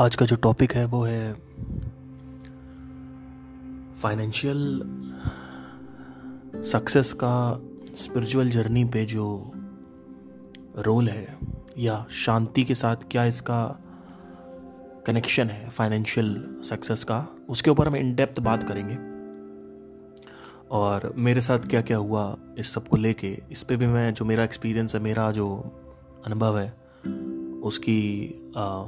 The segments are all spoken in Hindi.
आज का जो टॉपिक है वो है फाइनेंशियल सक्सेस का स्पिरिचुअल जर्नी पे जो रोल है या शांति के साथ क्या इसका कनेक्शन है फाइनेंशियल सक्सेस का उसके ऊपर हम इन डेप्थ बात करेंगे। और मेरे साथ क्या क्या हुआ इस सबको लेके इस पर भी मैं जो मेरा एक्सपीरियंस है मेरा जो अनुभव है उसकी आ,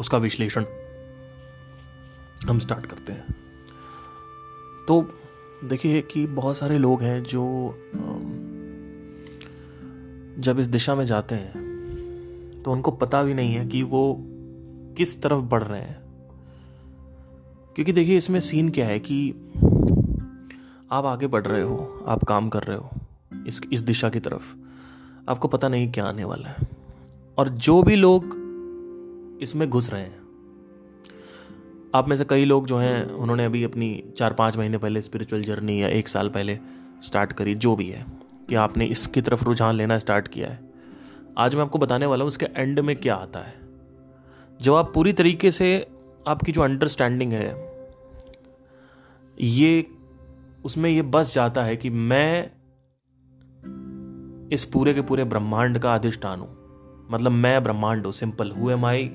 उसका विश्लेषण हम स्टार्ट करते हैं। तो देखिए कि बहुत सारे लोग हैं जो जब इस दिशा में जाते हैं तो उनको पता भी नहीं है कि वो किस तरफ़ बढ़ रहे हैं। क्योंकि देखिए, इसमें सीन क्या है कि आप आगे बढ़ रहे हो, आप काम कर रहे हो, इस इस दिशा की तरफ़। आपको पता नहीं क्या आने वाला है। और जो भी लोग इसमें घुस रहे हैं। आप में से कई लोग जो हैं, उन्होंने अभी अपनी चार पाँच महीने पहले स्पिरिचुअल जर्नी या एक साल पहले स्टार्ट करी, जो भी है, कि आपने इसकी तरफ़ रुझान लेना स्टार्ट किया है। आज मैं आपको बताने वाला हूँ, उसके एंड में क्या आता है। जब आप पूरी तरीके से आपकी जो अंडरस्टैंडिंग है, ये, उसमें ये बस जाता है कि मैं इस पूरे के पूरे ब्रह्मांड का अधिष्ठान हूँ। मतलब मैं ब्रह्मांड हूँ सिंपल हु एम आई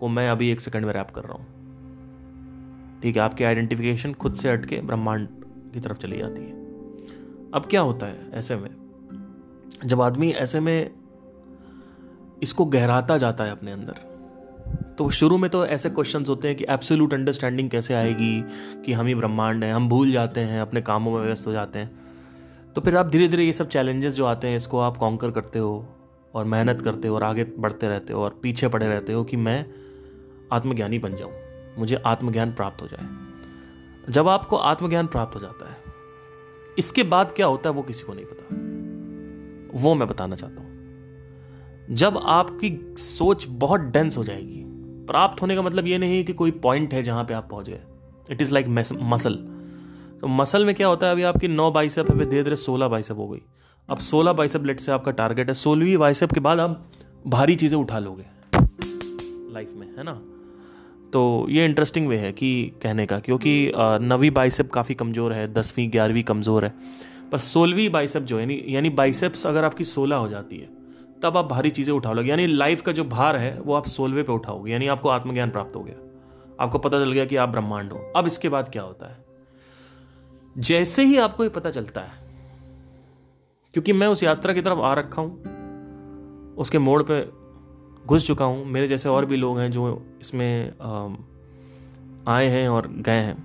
को मैं अभी एक सेकंड में रैप कर रहा हूँ। ठीक है, आपकी आइडेंटिफिकेशन खुद से हटके ब्रह्मांड की तरफ़ चली जाती है। अब क्या होता है ऐसे में? जब आदमी ऐसे में इसको गहराता जाता है अपने अंदर तो शुरू में तो ऐसे क्वेश्चंस होते हैं कि एब्सोल्यूट अंडरस्टैंडिंग कैसे आएगी कि हम ही ब्रह्मांड हैं, हम भूल जाते हैं, अपने कामों में व्यस्त हो जाते हैं। तो फिर आप धीरे धीरे ये सब चैलेंजेस जो आते हैं, इसको आप कॉन्कर करते हो और मेहनत करते हो और आगे बढ़ते रहते हो और पीछे पड़े रहते हो कि मैं आत्मज्ञानी बन जाऊँ। मुझे आत्मज्ञान प्राप्त हो जाए। जब आपको आत्मज्ञान प्राप्त हो जाता है, इसके बाद क्या होता है वो किसी को नहीं पता। वो मैं बताना चाहता हूँ। जब आपकी सोच बहुत डेंस हो जाएगी, प्राप्त होने का मतलब ये नहीं कि कोई पॉइंट है जहाँ पे आप पहुँच गए। इट इज़ लाइक मसल तो मसल में क्या होता है, अभी आपकी नौ बाइसअप है धीरे धीरे सोलह बाइसेप हो गई। अब सोलह बाइसेप लेट से आपका टारगेट है, सोलहवीं बाइसअप के बाद आप भारी चीज़ें उठा लोगे। लाइफ में, है ना? तो ये इंटरेस्टिंग वे है कि कहने का क्योंकि नवी बाइसेप काफ़ी कमज़ोर है दसवीं ग्यारहवीं कमज़ोर है। पर सोलहवीं बाइसेप जो है यानी बाइसेप्स अगर आपकी सोलह हो जाती है तब आप भारी चीज़ें उठा लोगे। यानी लाइफ का जो भार है वो आप सोलवे पे उठाओगे यानी आपको आत्मज्ञान प्राप्त हो गया। आपको पता चल गया कि आप ब्रह्मांड हो। अब इसके बाद क्या होता है? जैसे ही आपको ये पता चलता है क्योंकि मैं उस यात्रा की तरफ़ आ रखा हूँ उसके मोड़ पे घुस चुका हूँ। मेरे जैसे और भी लोग हैं जो इसमें आए हैं और गए हैं।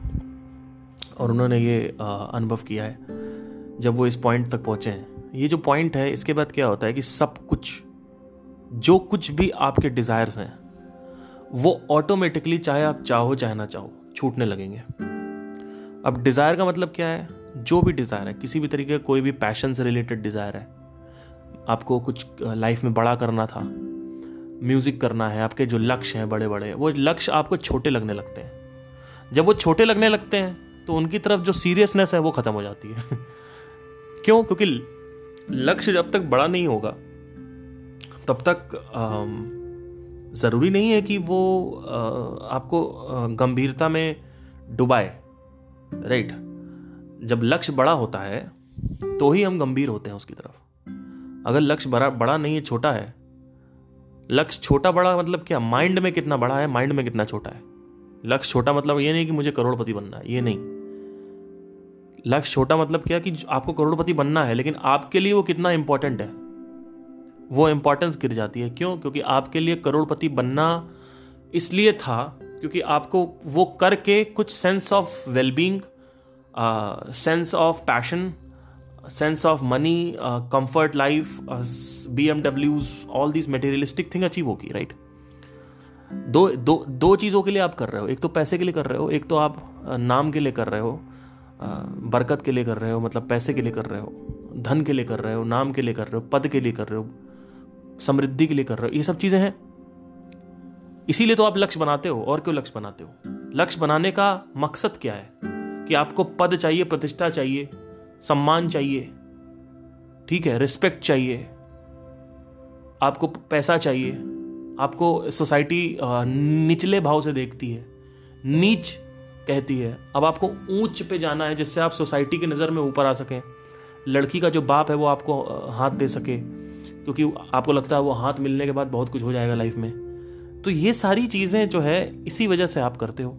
और उन्होंने ये अनुभव किया है, जब वो इस पॉइंट तक पहुँचे हैं। ये जो पॉइंट है, इसके बाद क्या होता है कि सब कुछ, जो कुछ भी आपके डिज़ायर्स हैं, वो ऑटोमेटिकली चाहे आप चाहो, चाहे ना चाहो, छूटने लगेंगे। अब डिज़ायर का मतलब क्या है? जो भी डिज़ायर है, किसी भी तरीके का कोई भी पैशन से रिलेटेड डिज़ायर है, आपको कुछ लाइफ में बड़ा करना था म्यूज़िक करना है, आपके जो लक्ष्य हैं बड़े बड़े वो लक्ष्य आपको छोटे लगने लगते हैं। जब वो छोटे लगने लगते हैं तो उनकी तरफ़ जो सीरियसनेस है, वो ख़त्म हो जाती है। क्यों? क्योंकि लक्ष्य जब तक बड़ा नहीं होगा, तब तक ज़रूरी नहीं है कि वो आपको गंभीरता में डुबाए राइट जब लक्ष्य बड़ा होता है तो ही हम गंभीर होते हैं उसकी तरफ़। अगर लक्ष्य बड़ा बड़ा नहीं है, छोटा है लक्ष्य छोटा बड़ा मतलब क्या? माइंड में कितना बड़ा है माइंड में कितना छोटा है? लक्ष्य छोटा मतलब ये नहीं कि मुझे करोड़पति बनना है, ये नहीं। लक्ष्य छोटा मतलब क्या कि आपको करोड़पति बनना है, लेकिन आपके लिए वो कितना इंपॉर्टेंट है? वो इंपॉर्टेंस गिर जाती है। क्यों? क्योंकि आपके लिए करोड़पति बनना इसलिए था क्योंकि आपको वो करके कुछ sense of wellbeing sense of passion of money, uh, comfort life, uh, BMWs, all these materialistic thing achieve होगी राइट दो दो दो चीज़ों के लिए आप कर रहे हो। एक तो पैसे के लिए कर रहे हो एक तो आप नाम के लिए कर रहे हो बरकत के लिए कर रहे हो मतलब पैसे के लिए कर रहे हो धन के लिए कर रहे हो नाम के लिए कर रहे हो पद के लिए कर रहे हो समृद्धि के लिए कर रहे हो ये सब चीज़ें हैं। इसीलिए तो आप लक्ष्य बनाते हो और क्यों लक्ष्य बनाते हो? लक्ष्य बनाने का मकसद क्या है? कि आपको पद चाहिए प्रतिष्ठा चाहिए सम्मान चाहिए, ठीक है, रिस्पेक्ट चाहिए, आपको पैसा चाहिए, आपको सोसाइटी निचले भाव से देखती है, नीच कहती है। अब आपको ऊंच पे जाना है जिससे आप सोसाइटी की नज़र में ऊपर आ सकें। लड़की का जो बाप है वो आपको हाथ दे सके, क्योंकि आपको लगता है वो हाथ मिलने के बाद बहुत कुछ हो जाएगा लाइफ में। तो ये सारी चीज़ें जो है, इसी वजह से आप करते हो।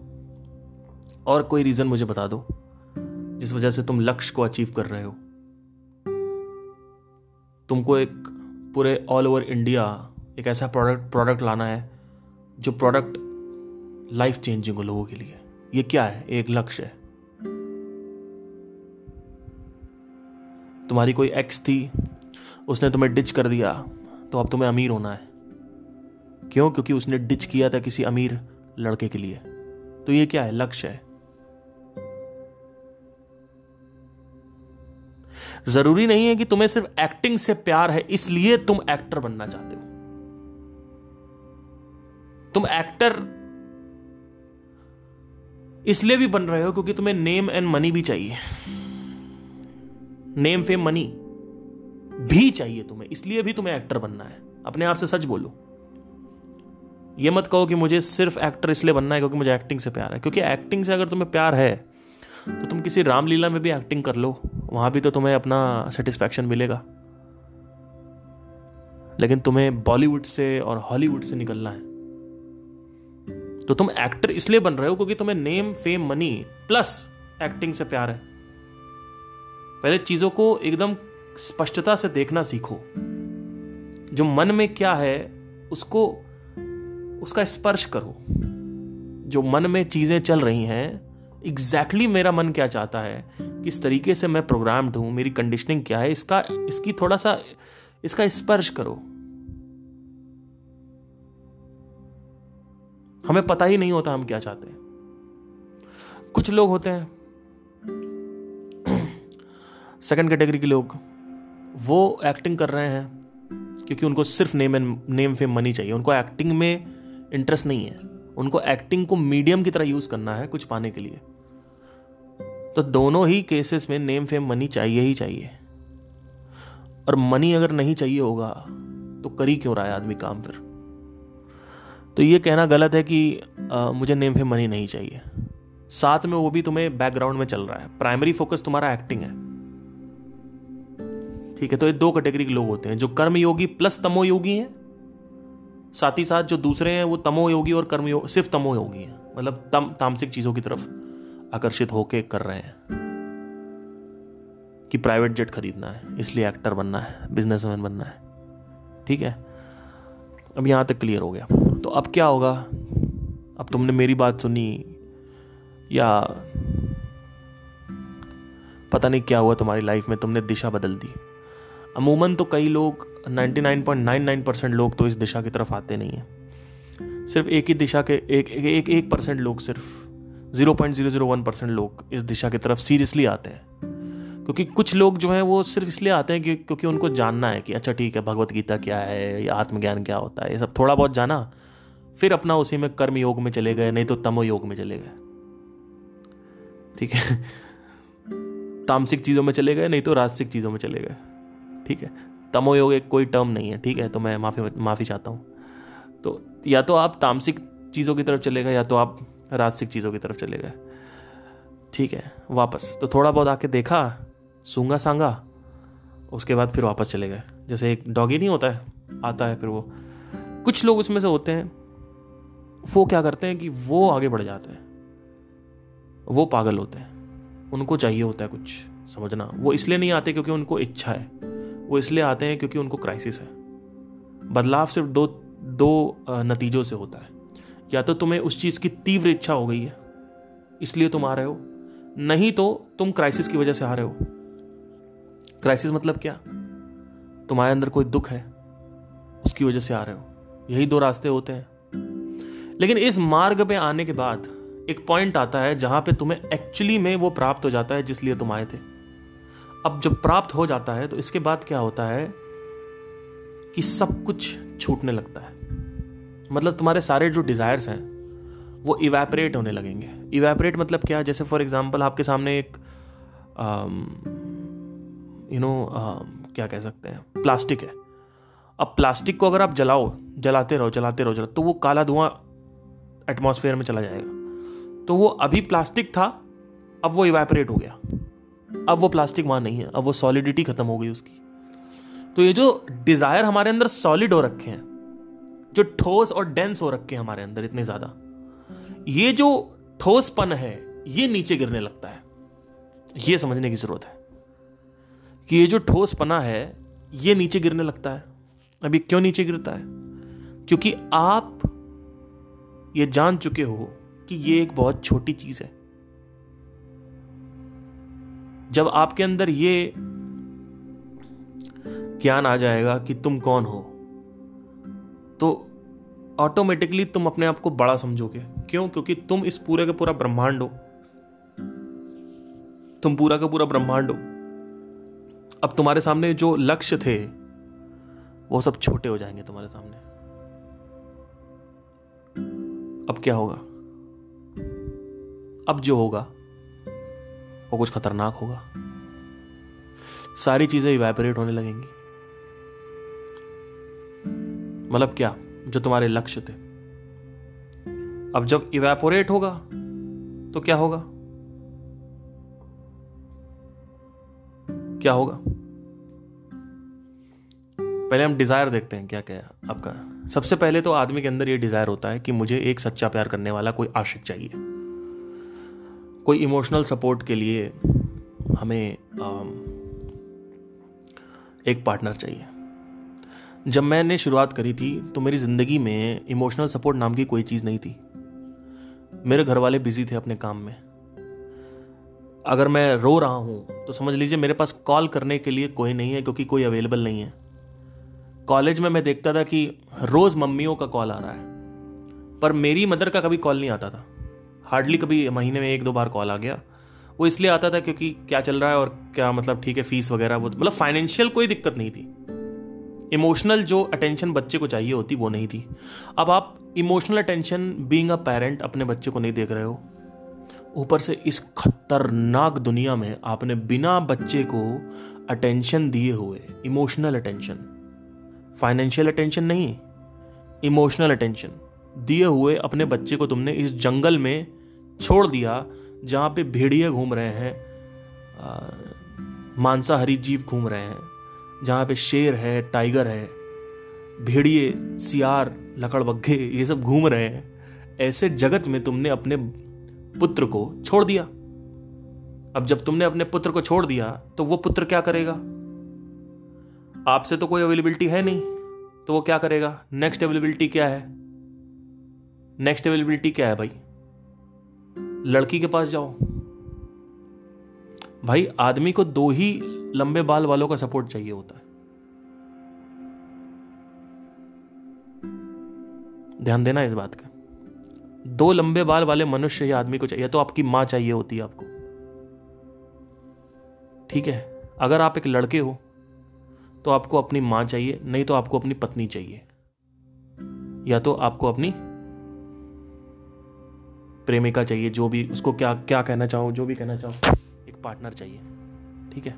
और कोई रीज़न मुझे बता दो। जिस वजह से तुम लक्ष्य को अचीव कर रहे हो। तुमको एक पूरे ऑल ओवर इंडिया एक ऐसा प्रोडक्ट प्रोडक्ट लाना है, जो प्रोडक्ट लाइफ चेंजिंग हो लोगों के लिए। ये क्या है? एक लक्ष्य है। तुम्हारी कोई एक्स थी, उसने तुम्हें डिच कर दिया तो अब तुम्हें अमीर होना है। क्यों? क्योंकि उसने डिच किया था किसी अमीर लड़के के लिए। तो ये क्या है? लक्ष्य है। ज़रूरी नहीं है कि तुम्हें सिर्फ़ एक्टिंग से प्यार है, इसलिए तुम एक्टर बनना चाहते हो। तुम एक्टर इसलिए भी बन रहे हो क्योंकि तुम्हें नेम एंड मनी भी चाहिए। नेम फेम मनी भी चाहिए तुम्हें, इसलिए भी तुम्हें एक्टर बनना है। अपने आप से सच बोलो, ये मत कहो कि मुझे सिर्फ़ एक्टर इसलिए बनना है क्योंकि मुझे एक्टिंग से प्यार है। क्योंकि एक्टिंग से अगर तुम्हें प्यार है तो तुम किसी रामलीला में भी एक्टिंग कर लो। वहाँ भी तो तुम्हें अपना सेटिस्फैक्शन मिलेगा। लेकिन तुम्हें बॉलीवुड से और हॉलीवुड से निकलना है। तो तुम एक्टर इसलिए बन रहे हो क्योंकि तुम्हें name fame money plus acting से प्यार है। पहले चीज़ों को एकदम स्पष्टता से देखना सीखो। जो मन में क्या है, उसको, उसका स्पर्श करो। जो मन में चीज़ें चल रही हैं एग्जैक्टली exactly मेरा मन क्या चाहता है? किस तरीके से मैं प्रोग्राम्ड हूँ? मेरी कंडीशनिंग क्या है? इसका, इसकी थोड़ा सा, इसका स्पर्श करो। हमें पता ही नहीं होता हम क्या चाहते हैं। कुछ लोग होते हैं। सेकंड कैटेगरी के लोग, वो एक्टिंग कर रहे हैं, क्योंकि उनको सिर्फ़ name and name fame money चाहिए। उनको एक्टिंग में इंटरेस्ट नहीं है। उनको एक्टिंग को मीडियम की तरह यूज़ करना है कुछ पाने के लिए। तो दोनों ही केसेस में नेम फेम मनी चाहिए ही चाहिए। और मनी अगर नहीं चाहिए होगा तो करी क्यों रहा है आदमी काम फिर? तो ये कहना गलत है कि आ, मुझे नेम फेम मनी नहीं चाहिए। साथ में वो भी तुम्हें बैकग्राउंड में चल रहा है। प्राइमरी फोकस तुम्हारा एक्टिंग है। ठीक है तो ये दो कैटेगरी के लोग होते हैं जो कर्म योगी प्लस तमो योगी हैं साथ ही साथ जो दूसरे हैं वो तमो योगी और कर्म योगी सिर्फ़ तमो योगी हैं। मतलब तम तामसिक चीज़ों की तरफ़। आकर्षित होके कर रहे हैं कि प्राइवेट जेट खरीदना है, इसलिए एक्टर बनना है बिजनेसमैन बनना है। ठीक है? अब यहाँ तक क्लियर हो गया। तो अब क्या होगा? अब तुमने मेरी बात सुनी या पता नहीं क्या हुआ तुम्हारी लाइफ में, तुमने दिशा बदल दी। अमूमन तो कई लोग 99.99 परसेंट लोग तो इस दिशा की तरफ़ आते नहीं हैं। सिर्फ़ एक ही दिशा के, एक एक एक परसेंट लोग सिर्फ़ 0.001 परसेंट लोग इस दिशा की तरफ़ सीरियसली आते हैं। क्योंकि कुछ लोग जो हैं वो सिर्फ़ इसलिए आते हैं कि क्योंकि उनको जानना है कि अच्छा ठीक है, भगवत गीता क्या है, या आत्मज्ञान क्या होता है, ये सब थोड़ा बहुत जाना, फिर अपना उसी में कर्म योग में चले गए, नहीं तो तमो योग में चले गए। ठीक है? तामसिक चीज़ों में चले गए, नहीं तो राजसिक चीज़ों में चले गए। ठीक है? तमो योग एक कोई टर्म नहीं है, ठीक है? तो मैं माफ़ी माफ़ी चाहता हूँ। तो या तो आप तामसिक चीज़ों की तरफ़ चले गए, या तो आप राजसिक चीज़ों की तरफ़ चले गए। ठीक है, वापस। तो थोड़ा बहुत आके देखा सूँगा सांगा उसके बाद फिर वापस चले गए। जैसे एक डॉगी नहीं होता है, आता है फिर वो। कुछ लोग उसमें से होते हैं, वो क्या करते हैं कि वो आगे बढ़ जाते हैं। वो पागल होते हैं। उनको चाहिए होता है कुछ समझना। वो इसलिए नहीं आते क्योंकि उनको इच्छा है। वो इसलिए आते हैं क्योंकि उनको क्राइसिस है। बदलाव सिर्फ़ दो दो नतीजों से होता है। या तो तुम्हें उस चीज़ की तीव्र इच्छा हो गई है, इसलिए तुम आ रहे हो। नहीं तो तुम क्राइसिस की वजह से आ रहे हो। क्राइसिस मतलब क्या? तुम्हारे अंदर कोई दुख है, उसकी वजह से आ रहे हो। यही दो रास्ते होते हैं। लेकिन इस मार्ग पे आने के बाद एक पॉइंट आता है जहाँ पे तुम्हें एक्चुअली में वो प्राप्त हो जाता है जिसलिए तुम आए थे। अब जब प्राप्त हो जाता है तो इसके बाद क्या होता है कि सब कुछ छूटने लगता है। मतलब तुम्हारे सारे जो डिजायर्स हैं, वो इवेपरेट होने लगेंगे। इवेपरेट मतलब क्या? जैसे फॉर एग्जांपल आपके सामने एक यू नो क्या कह सकते हैं? प्लास्टिक है। अब प्लास्टिक को अगर आप जलाओ, जलाते रहो जलाते रहो, जलाते तो वो काला धुआँ एटमॉस्फेयर में चला जाएगा। तो वो अभी प्लास्टिक था, अब वो इवेपरेट हो गया। अब वो प्लास्टिक वहाँ नहीं है, अब वो सॉलिडिटी खत्म हो गई उसकी। तो ये जो डिज़ायर हमारे अंदर सॉलिड हो रखे हैं जो ठोस और डेंस हो रखे हैं हमारे अंदर इतने ज़्यादा। ये जो ठोसपन है, ये नीचे गिरने लगता है। ये समझने की ज़रूरत है कि ये जो ठोसपना है, ये नीचे गिरने लगता है। अभी क्यों नीचे गिरता है? क्योंकि आप ये जान चुके हो कि ये एक बहुत छोटी चीज़ है। जब आपके अंदर ये ज्ञान आ जाएगा कि तुम कौन हो तो ऑटोमेटिकली तुम अपने आप को बड़ा समझोगे। क्यों? क्योंकि तुम इस पूरे का पूरा ब्रह्मांड हो। तुम पूरा का पूरा ब्रह्मांड हो। अब तुम्हारे सामने जो लक्ष्य थे, वो सब छोटे हो जाएँगे तुम्हारे सामने। अब क्या होगा? अब जो होगा, वो कुछ खतरनाक होगा। सारी चीज़ें इवेपोरेट होने लगेंगी। मतलब क्या? जो तुम्हारे लक्ष्य थे। अब जब इवेपोरेट होगा तो क्या होगा? क्या होगा? पहले हम डिज़ायर देखते हैं क्या क्या आपका। सबसे पहले तो आदमी के अंदर ये डिज़ायर होता है कि मुझे एक सच्चा प्यार करने वाला कोई आशिक चाहिए। कोई इमोशनल सपोर्ट के लिए हमें एक पार्टनर चाहिए। जब मैंने शुरुआत करी थी तो मेरी ज़िंदगी में इमोशनल सपोर्ट नाम की कोई चीज़ नहीं थी। मेरे घर वाले बिज़ी थे अपने काम में। अगर मैं रो रहा हूँ तो समझ लीजिए मेरे पास कॉल करने के लिए कोई नहीं है, क्योंकि कोई अवेलेबल नहीं है। कॉलेज में मैं देखता था कि रोज़ मम्मियों का कॉल आ रहा है, पर मेरी मदर का कभी कॉल नहीं आता था। हार्डली कभी महीने में एक दो बार कॉल आ गया। वो इसलिए आता था क्योंकि क्या चल रहा है और क्या मतलब ठीक है, फ़ीस वगैरह, वो मतलब फाइनेंशियल कोई दिक्कत नहीं थी। इमोशनल जो अटेंशन बच्चे को चाहिए होती, वो नहीं थी। अब आप emotional attention being a parent अपने बच्चे को नहीं देख रहे हो। ऊपर से इस खतरनाक दुनिया में आपने बिना बच्चे को अटेंशन दिए हुए, इमोशनल अटेंशन फाइनेंशियल अटेंशन नहीं, इमोशनल अटेंशन दिए हुए अपने बच्चे को तुमने इस जंगल में छोड़ दिया, जहाँ पे भेड़िए घूम रहे हैं मांसाहारी जीव घूम रहे हैं। जहाँ पे शेर है, टाइगर है, भेड़िए, सियार, लकड़बग्घे, ये सब घूम रहे हैं। ऐसे जगत में तुमने अपने पुत्र को छोड़ दिया। अब जब तुमने अपने पुत्र को छोड़ दिया तो वो पुत्र क्या करेगा? आपसे तो कोई अवेलेबिलिटी है नहीं तो वो क्या करेगा? नेक्स्ट अवेलेबिलिटी क्या है? नेक्स्ट अवेलेबिलिटी क्या है भाई? लड़की के पास जाओ। भाई, आदमी को दो ही लंबे बाल वालों का सपोर्ट चाहिए होता है। ध्यान देना इस बात का। दो लंबे बाल वाले मनुष्य ही आदमी को चाहिए तो आपकी माँ चाहिए होती है आपको। ठीक है, अगर आप एक लड़के हो तो आपको अपनी माँ चाहिए, नहीं तो आपको अपनी पत्नी चाहिए। या तो आपको अपनी प्रेमिका चाहिए, जो भी उसको क्या क्या कहना चाहो, जो भी कहना चाहो। एक पार्टनर चाहिए, ठीक है?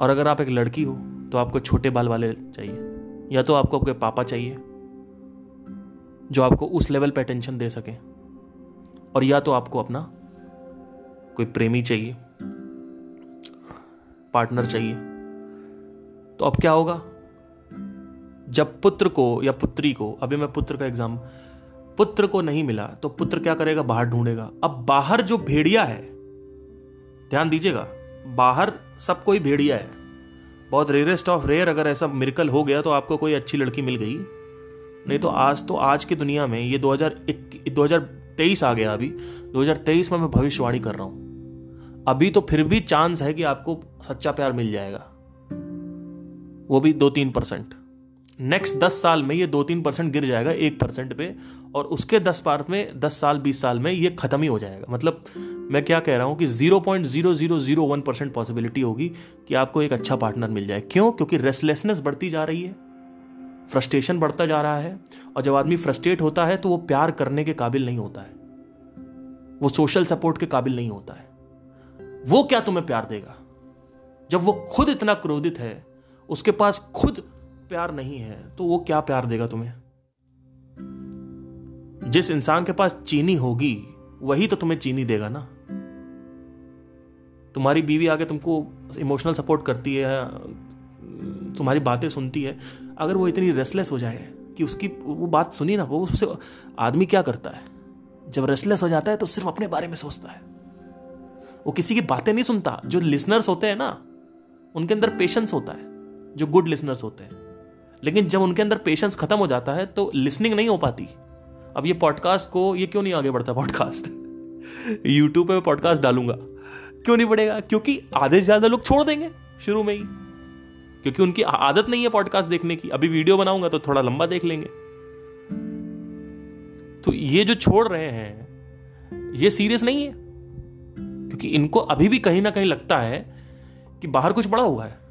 और अगर आप एक लड़की हो तो आपको छोटे बाल वाले चाहिए, या तो आपको आपके पापा चाहिए, जो आपको उस लेवल पे अटेंशन दे सके, और या तो आपको अपना कोई प्रेमी चाहिए पार्टनर चाहिए। तो अब क्या होगा? जब पुत्र को या पुत्री को, अभी मैं पुत्र का एग्ज़ाम पुत्र को नहीं मिला तो पुत्र क्या करेगा? बाहर ढूंढेगा। अब बाहर जो भेड़िया है ध्यान दीजिएगा, बाहर सब कोई भेड़िया है। बहुत रेयरेस्ट ऑफ़ रेयर अगर ऐसा मिरकल हो गया तो आपको कोई अच्छी लड़की मिल गई। नहीं तो आज तो आज की दुनिया में ये 2023 आ गया अभी 2023 में मैं भविष्यवाणी कर रहा हूँ। अभी तो फिर भी चांस है कि आपको सच्चा प्यार मिल जाएगा। वो भी दो तीन परसेंट। नेक्स्ट दस साल में ये दो तीन परसेंट गिर जाएगा, एक परसेंट पे, और उसके दस पार में, दस साल, बीस साल में ये खत्म ही हो जाएगा। मतलब मैं क्या कह रहा हूँ कि zero point zero zero zero one percent possibility होगी कि आपको एक अच्छा पार्टनर मिल जाए। क्यों? क्योंकि रेस्टलेसनेस बढ़ती जा रही है फ्रस्ट्रेशन बढ़ता जा रहा है, और जब आदमी फ्रस्ट्रेट होता है तो वो प्यार करने के काबिल नहीं होता है। वो सोशल सपोर्ट के काबिल नहीं होता है। वो क्या तुम्हें प्यार देगा? जब वो खुद इतना क्रोधित है, उसके पास खुद प्यार नहीं है तो वो क्या प्यार देगा तुम्हें? जिस इंसान के पास चीनी होगी, वही तो तुम्हें चीनी देगा ना? तुम्हारी बीवी आगे तुमको इमोशनल सपोर्ट करती है, तुम्हारी बातें सुनती है, अगर वो इतनी रेस्टलेस हो जाए कि उसकी वो बात सुनी ना, वो उससे आदमी क्या करता है? जब रेस्टलेस हो जाता है तो सिर्फ़ अपने बारे में सोचता है। वो किसी की बातें नहीं सुनता, जो लिसनर्स होते हैं ना, उनके अंदर पेशेंस होता है, जो गुड लिसनर्स होते हैं। लेकिन जब उनके अंदर पेशेंस खत्म हो जाता है तो लिसनिंग नहीं हो पाती। अब ये पॉडकास्ट को ये क्यों नहीं आगे बढ़ता पॉडकास्ट यूट्यूब पे पॉडकास्ट डालूँगा। क्यों नहीं बढ़ेगा? क्योंकि आधे से ज़्यादा लोग छोड़ देंगे शुरू में ही। क्योंकि उनकी आदत नहीं है पॉडकास्ट देखने की। अभी वीडियो बनाऊँगा तो थोड़ा लंबा देख लेंगे। तो ये जो छोड़ रहे हैं, ये सीरियस नहीं है। क्योंकि इनको अभी भी कहीं ना कहीं लगता है कि बाहर कुछ बड़ा हुआ है।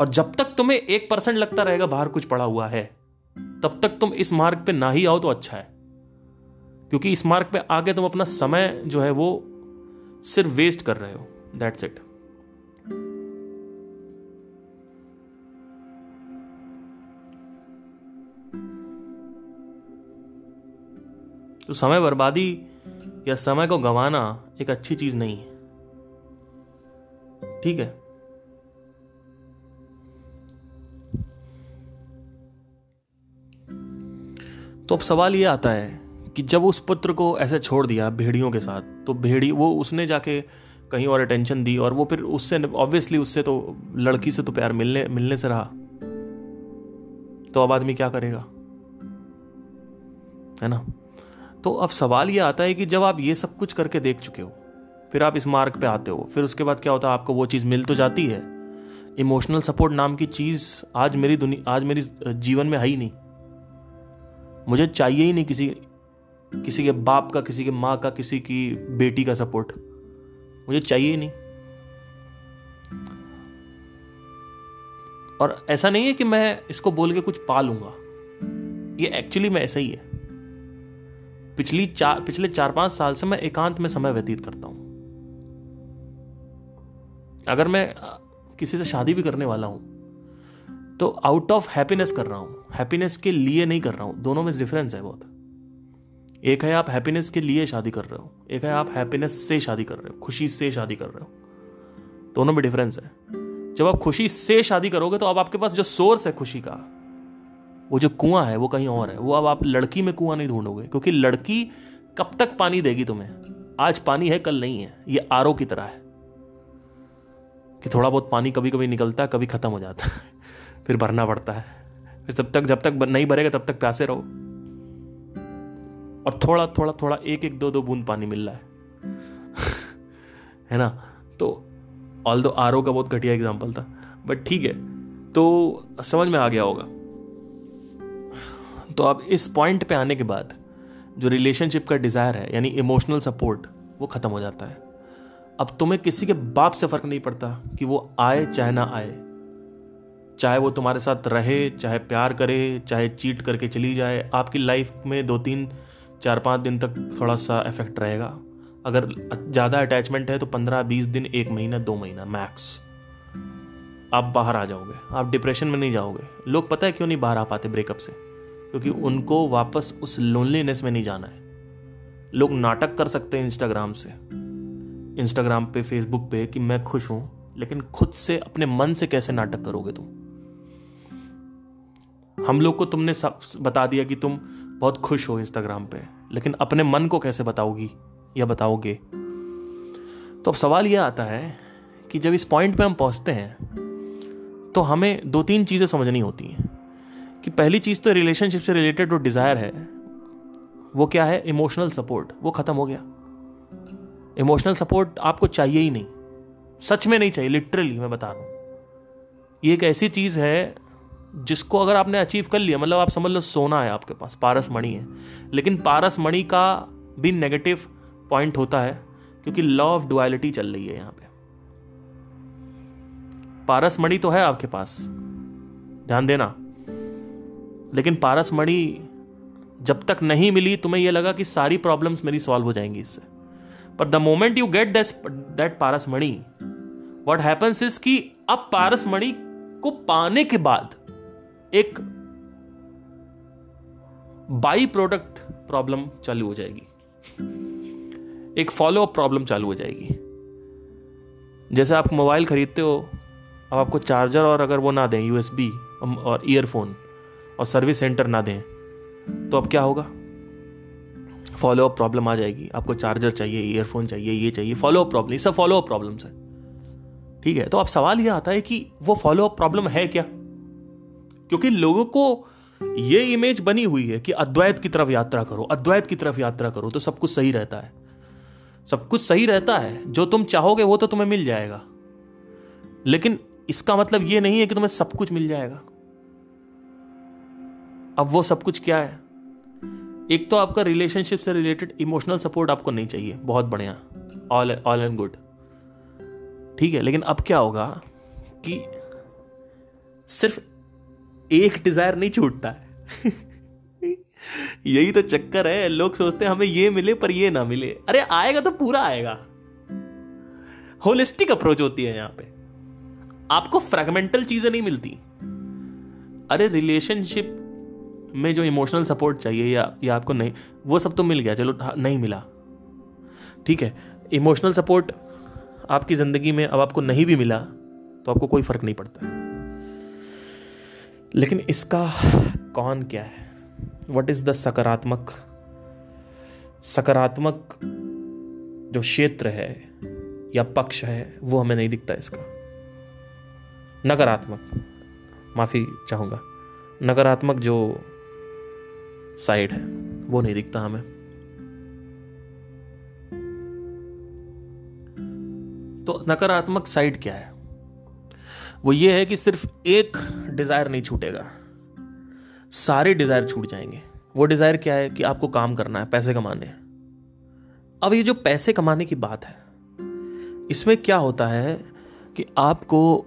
और जब तक तुम्हें एक परसेंट लगता रहेगा, बाहर कुछ पड़ा हुआ है, तब तक तुम इस मार्ग पे ना ही आओ तो अच्छा है। क्योंकि इस मार्ग पे आगे तुम अपना समय जो है वो सिर्फ़ वेस्ट कर रहे हो। दैट्स इट तो समय बर्बादी या समय को गंवाना एक अच्छी चीज़ नहीं है। ठीक है? तो अब सवाल ये आता है कि जब उस पुत्र को ऐसे छोड़ दिया भेड़ियों के साथ तो भेड़ी, वो उसने जाके कहीं और अटेंशन दी और वो फिर उससे ऑब्वियसली उससे तो लड़की से तो प्यार मिलने मिलने से रहा। तो अब आदमी क्या करेगा? है ना? तो अब सवाल ये आता है कि जब आप ये सब कुछ करके देख चुके हो, फिर आप इस मार्ग पे आते हो, फिर उसके बाद क्या होता है, आपको वो चीज़ मिल तो जाती है? इमोशनल सपोर्ट नाम की चीज़ आज मेरी दुनिया, आज मेरी जीवन में है ही नहीं। मुझे चाहिए ही नहीं किसी किसी के बाप का, किसी के माँ का, किसी की बेटी का सपोर्ट मुझे चाहिए ही नहीं। और ऐसा नहीं है कि मैं इसको बोल के कुछ पा लूँगा। ये एक्चुअली में ऐसा ही है। पिछली चार, पिछले चार पाँच साल से मैं एकांत में समय व्यतीत करता हूँ। अगर मैं किसी से शादी भी करने वाला हूँ तो आउट ऑफ़ हैप्पीनेस कर रहा हूँ। हैप्पीनेस के लिए नहीं कर रहा हूँ। दोनों में डिफरेंस है बहुत। एक है आप हैप्पीनेस के लिए शादी कर रहे हो। एक है आप हैप्पीनेस से शादी कर रहे हो। खुशी से शादी कर रहे हो। दोनों में डिफरेंस है। जब आप खुशी से शादी करोगे तो अब आपके पास जो सोर्स है खुशी का, वो जो कुआँ है, वो कहीं और है। वो अब आप लड़की में कुआँ नहीं ढूंढोगे, क्योंकि लड़की कब तक पानी देगी तुम्हें? आज पानी है, कल नहीं है। ये आरओ की तरह है कि थोड़ा बहुत पानी कभी कभी निकलता है, कभी खत्म हो जाता है। फिर भरना पड़ता है। फिर तब तक, जब तक नहीं भरेगा, तब तक प्यासे रहो। और थोड़ा थोड़ा थोड़ा एक एक दो दो बूंद पानी मिल रहा है। है ना? तो ऑल दो आर का बहुत घटिया एग्ज़ाम्पल था बट ठीक है। तो समझ में आ गया होगा। तो अब इस पॉइंट पे आने के बाद, जो रिलेशनशिप का डिज़ायर है, यानी इमोशनल सपोर्ट वो ख़त्म हो जाता है। अब तुम्हें किसी के बाप से फ़र्क नहीं पड़ता कि वो आए चाहे ना आए। चाहे वो तुम्हारे साथ रहे, चाहे प्यार करे, चाहे चीट करके चली जाए, आपकी लाइफ में दो तीन चार पाँच दिन तक थोड़ा सा इफ़ेक्ट रहेगा। अगर ज़्यादा अटैचमेंट है तो पंद्रह बीस दिन, एक महीना, दो महीना मैक्स आप बाहर आ जाओगे, आप डिप्रेशन में नहीं जाओगे। लोग पता है क्यों नहीं बाहर आ पाते ब्रेकअप से? क्योंकि उनको वापस उस लोनलीनेस में नहीं जाना है। लोग नाटक कर सकते हैं इंस्टाग्राम से। इंस्टाग्राम पे फेसबुक पे कि मैं खुश हूँ, लेकिन खुद से, अपने मन से कैसे नाटक करोगे तुम? हम लोग को तुमने सब बता दिया कि तुम बहुत खुश हो इंस्टाग्राम पे, लेकिन अपने मन को कैसे बताओगी या बताओगे? तो अब सवाल यह आता है कि जब इस पॉइंट पे हम पहुँचते हैं तो हमें दो तीन चीज़ें समझनी होती हैं। कि पहली चीज़ तो रिलेशनशिप से रिलेटेड जो डिज़ायर है, वो क्या है? इमोशनल सपोर्ट वो ख़त्म हो गया। इमोशनल सपोर्ट आपको चाहिए ही नहीं। सच में नहीं चाहिए लिटरली मैं बता रहा हूँ। ये एक ऐसी चीज़ है जिसको अगर आपने अचीव कर लिया मतलब आप समझ लो सोना है आपके पास, पारस मणि है। लेकिन पारस मणि का भी नेगेटिव पॉइंट होता है, क्योंकि लॉ ऑफ़ डुअलिटी चल रही है यहाँ पे। पारस मणि तो है आपके पास, ध्यान देना। लेकिन पारस मणि जब तक नहीं मिली, तुम्हें यह लगा कि सारी प्रॉब्लम्स मेरी सॉल्व हो जाएँगी इससे। पर the moment you get that paras mani what happens is कि अब पारस मणि को पाने के बाद एक बाई प्रोडक्ट प्रॉब्लम चालू हो जाएगी। एक फॉलो अप प्रॉब्लम चालू हो जाएगी। जैसे आप मोबाइल खरीदते हो, अब आपको चार्जर और अगर वो ना दें यूएसबी और ईयरफोन और सर्विस सेंटर ना दें तो अब क्या होगा? फॉलो अप प्रॉब्लम आ जाएगी। आपको चार्जर चाहिए ईयरफोन चाहिए, ये चाहिए फॉलो अप प्रॉब्लम सब फॉलो अप प्रॉब्लम्स है। ठीक है? तो अब सवाल यह आता है कि वो फॉलो अप प्रॉब्लम है क्या? क्योंकि लोगों को ये इमेज बनी हुई है कि अद्वैत की तरफ़ यात्रा करो, अद्वैत की तरफ़ यात्रा करो तो सब कुछ सही रहता है। सब कुछ सही रहता है। जो तुम चाहोगे वो तो तुम्हें मिल जाएगा। लेकिन इसका मतलब ये नहीं है कि तुम्हें सब कुछ मिल जाएगा। अब वो सब कुछ क्या है? एक तो आपका रिलेशनशिप से रिलेटेड इमोशनल सपोर्ट आपको नहीं चाहिए। बहुत बढ़िया। ऑल ऑल एंड गुड ठीक है, लेकिन अब क्या होगा कि सिर्फ़ एक डिज़ायर नहीं छूटता। है यही तो चक्कर है लोग सोचते हैं हमें ये मिले पर ये ना मिले। अरे आएगा तो पूरा आएगा। होलिस्टिक अप्रोच होती है यहाँ पे। आपको फ्रेगमेंटल चीज़ें नहीं मिलती। अरे रिलेशनशिप में जो इमोशनल सपोर्ट चाहिए या या आपको नहीं वो सब तो मिल गया चलो हाँ, नहीं मिला। ठीक है इमोशनल सपोर्ट आपकी ज़िंदगी में अब आपको नहीं भी मिला तो आपको कोई फ़र्क नहीं पड़ता। लेकिन इसका कौन क्या है? वट इज़ द सकारात्मक? सकारात्मक जो क्षेत्र है या पक्ष है, वो हमें नहीं दिखता इसका। नकारात्मक, माफ़ी चाहूँगा। नकारात्मक जो साइड है, वो नहीं दिखता हमें। तो नकारात्मक साइड क्या है? वो ये है कि सिर्फ़ एक डिज़ायर नहीं छूटेगा। सारे डिज़ायर छूट जाएँगे। वो डिज़ायर क्या है कि आपको काम करना है, पैसे कमाने हैं। अब ये जो पैसे कमाने की बात है, इसमें क्या होता है कि आपको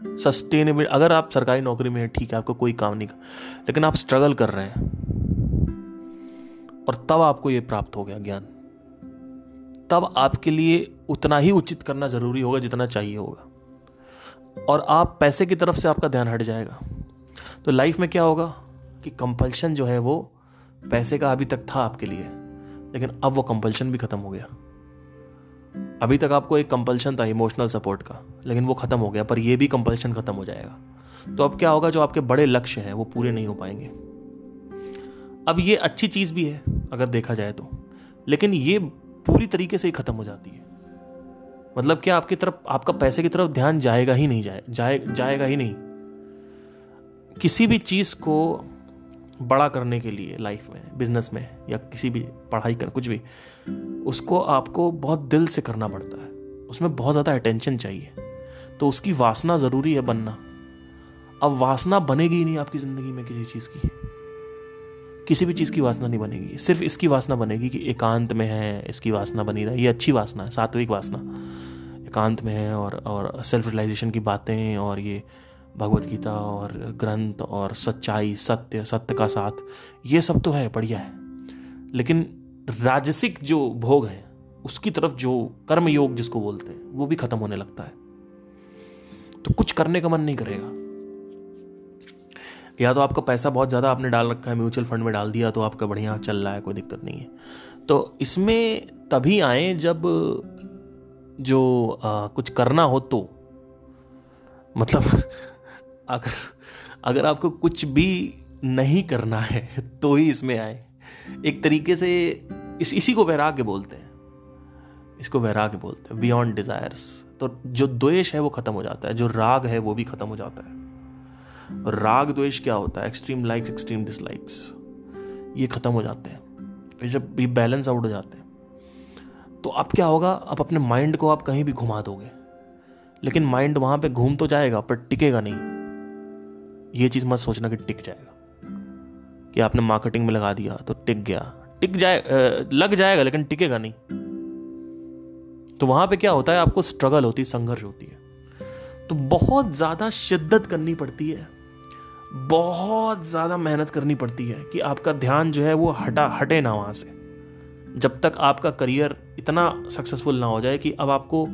सस्टेनेबल अगर आप सरकारी नौकरी में हैं, ठीक है, आपको कोई काम नहीं कर, लेकिन आप स्ट्रगल कर रहे हैं, और तब आपको यह प्राप्त हो गया ज्ञान। तब आपके लिए उतना ही उचित करना ज़रूरी होगा जितना चाहिए होगा। और आप पैसे की तरफ़ से आपका ध्यान हट जाएगा। तो लाइफ में क्या होगा कि कंपल्शन जो है वो पैसे का अभी तक था आपके लिए, लेकिन अब वो कंपल्शन भी खत्म हो गया। अभी तक आपको एक कंपल्शन था इमोशनल सपोर्ट का, लेकिन वो खत्म हो गया, पर ये भी कंपल्शन खत्म हो जाएगा। तो अब क्या होगा, जो आपके बड़े लक्ष्य हैं वो पूरे नहीं हो पाएँगे। अब ये अच्छी चीज़ भी है, अगर देखा जाए तो। लेकिन ये पूरी तरीके से ही खत्म हो जाती है। मतलब क्या आपकी तरफ़ आपका पैसे की तरफ़ ध्यान जाएगा ही नहीं जाए, जाए जाएगा ही नहीं। किसी भी चीज़ को बड़ा करने के लिए लाइफ में बिज़नेस में या किसी भी पढ़ाई कर कुछ भी उसको आपको बहुत दिल से करना पड़ता है। उसमें बहुत ज़्यादा अटेंशन चाहिए। तो उसकी वासना ज़रूरी है बनना। अब वासना बनेगी ही नहीं आपकी ज़िंदगी में किसी चीज़ की। किसी भी चीज़ की वासना नहीं बनेगी। सिर्फ़ इसकी वासना बनेगी कि एकांत में है, इसकी वासना बनी रहे। ये अच्छी वासना है, सात्विक वासना। एकांत में है और और सेल्फ रियलाइजेशन की बातें और ये भगवत गीता और ग्रंथ और सच्चाई, सत्य सत्य का साथ, ये सब तो है, बढ़िया है। लेकिन राजसिक जो भोग है, उसकी तरफ़ जो कर्म योग जिसको बोलते हैं, वो भी खत्म होने लगता है। तो कुछ करने का मन नहीं करेगा। या तो आपका पैसा बहुत ज़्यादा आपने डाल रखा है म्यूचुअल फंड में डाल दिया तो आपका बढ़िया चल रहा है कोई दिक्कत नहीं है। तो इसमें तभी आए जब जो आ, कुछ करना हो तो। मतलब अगर अगर आपको कुछ भी नहीं करना है तो ही इसमें आए। एक तरीके से इस इसी को वैराग्य बोलते हैं। इसको वैराग्य बोलते हैं बियॉन्ड डिजायर्स तो जो द्वेष है वो खत्म हो जाता है जो राग है वो भी खत्म हो जाता है। राग द्वेष क्या होता है? एक्सट्रीम लाइक्स एक्सट्रीम डिसलाइक्स ये खत्म हो जाते हैं। ये जब ये बैलेंस आउट हो जाते हैं। तो अब क्या होगा? अब अपने माइंड को आप कहीं भी घुमा दोगे। लेकिन माइंड वहाँ पे घूम तो जाएगा, पर टिकेगा नहीं। ये चीज़ मत सोचना कि टिक जाएगा। कि आपने मार्केटिंग में लगा दिया तो टिक गया। टिक जाए लग जाएगा, लेकिन टिकेगा नहीं। तो वहाँ पे क्या होता है? आपको स्ट्रगल होती है, संघर्ष होती है। तो बहुत ज़्यादा शिद्दत करनी पड़ती है। बहुत ज़्यादा मेहनत करनी पड़ती है कि आपका ध्यान जो है वो हटा, हटे ना वहाँ से। जब तक आपका करियर इतना सक्सेसफुल ना हो जाए कि अब आपको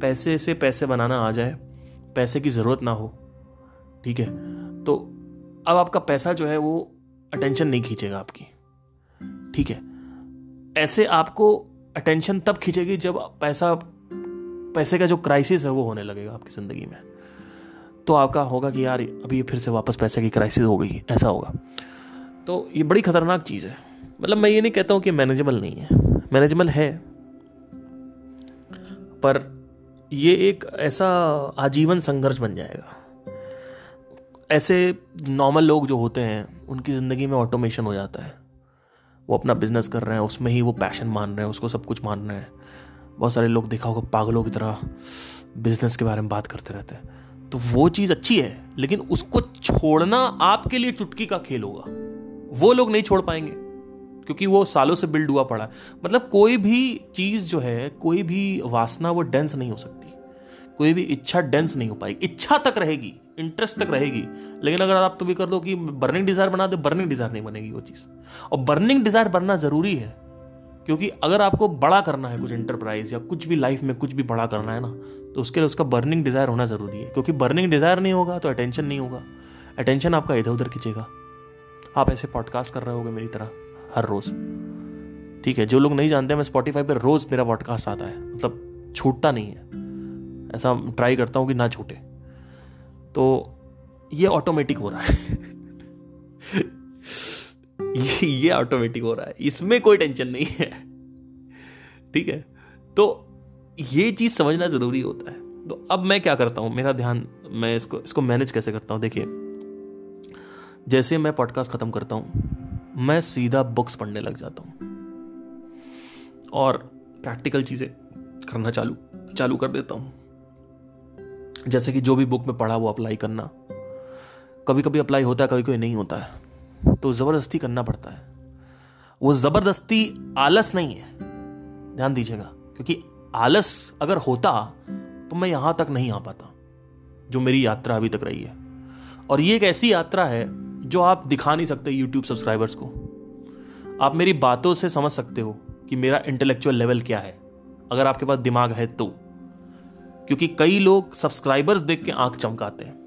पैसे से पैसे बनाना आ जाए, पैसे की ज़रूरत ना हो, ठीक है? तो अब आपका पैसा जो है वो अटेंशन नहीं खींचेगा आपकी, ठीक है? ऐसे आपको अटेंशन तब खींचेगी जब पैसा, पैसे का जो क्राइसिस है वो होने लगेगा आपकी ज़िंदगी में। तो आपका होगा कि यार, अभी फिर से वापस पैसे की क्राइसिस हो गई, ऐसा होगा। तो ये बड़ी खतरनाक चीज़ है। मतलब मैं ये नहीं कहता हूँ कि मैनेजेबल नहीं है। मैनेजेबल है। पर ये एक ऐसा आजीवन संघर्ष बन जाएगा। ऐसे नॉर्मल लोग जो होते हैं, उनकी ज़िंदगी में ऑटोमेशन हो जाता है। वो अपना बिज़नेस कर रहे हैं, उसमें ही वो पैशन मान रहे हैं, उसको सब कुछ मान रहे हैं। बहुत सारे लोग देखा होगा पागलों की तरह बिज़नेस के बारे में बात करते रहते हैं। तो वो चीज़ अच्छी है, लेकिन उसको छोड़ना आपके लिए चुटकी का खेल होगा। वो लोग नहीं छोड़ पाएँगे, क्योंकि वो सालों से बिल्ड हुआ पड़ा है। मतलब कोई भी चीज़ जो है, कोई भी वासना वो डेंस नहीं हो सकती। कोई भी इच्छा डेंस नहीं हो पाएगी। इच्छा तक रहेगी इंटरेस्ट तक रहेगी। लेकिन अगर आप तो भी कर दो कि बर्निंग डिज़ायर बना दे बर्निंग डिज़ायर नहीं बनेगी वो चीज़। और बर्निंग डिज़ायर बनना ज़रूरी है। क्योंकि अगर आपको बड़ा करना है कुछ इंटरप्राइज या कुछ भी लाइफ में कुछ भी बड़ा करना है ना तो उसके लिए उसका बर्निंग डिज़ायर होना ज़रूरी है। क्योंकि बर्निंग डिज़ायर नहीं होगा तो अटेंशन नहीं होगा। अटेंशन आपका इधर उधर खींचेगा। आप ऐसे पॉडकास्ट कर रहे होगे मेरी तरह, हर रोज़। ठीक है, जो लोग नहीं जानते, मैं स्पॉटीफाई पर रोज़ मेरा पॉडकास्ट आता है। मतलब छूटता नहीं है। ऐसा ट्राई करता हूँ कि ना छूटे। तो ये ऑटोमेटिक हो रहा है। ये ये ऑटोमेटिक हो रहा है। इसमें कोई टेंशन नहीं है। ठीक है? तो ये चीज़ समझना ज़रूरी होता है। तो अब मैं क्या करता हूँ? मेरा ध्यान, मैं इसको इसको मैनेज कैसे करता हूँ? देखिए, जैसे मैं पॉडकास्ट खत्म करता हूँ, मैं सीधा बुक्स पढ़ने लग जाता हूँ। और प्रैक्टिकल चीज़ें करना चालू चालू कर देता हूँ। जैसे कि जो भी बुक में पढ़ा, वो अप्लाई करना। कभी कभी अप्लाई होता है कभी कभी नहीं होता है। तो ज़बरदस्ती करना पड़ता है। वो ज़बरदस्ती आलस नहीं है। ध्यान दीजिएगा, क्योंकि आलस अगर होता तो मैं यहाँ तक नहीं आ पाता, जो मेरी यात्रा अभी तक रही है। और ये एक ऐसी यात्रा है, जो आप दिखा नहीं सकते यूट्यूब सब्सक्राइबर्स को। आप मेरी बातों से समझ सकते हो कि मेरा इंटेलेक्चुअल लेवल क्या है। अगर आपके पास दिमाग है तो। क्योंकि कई लोग सब्सक्राइबर्स देख के आँख चमकाते हैं।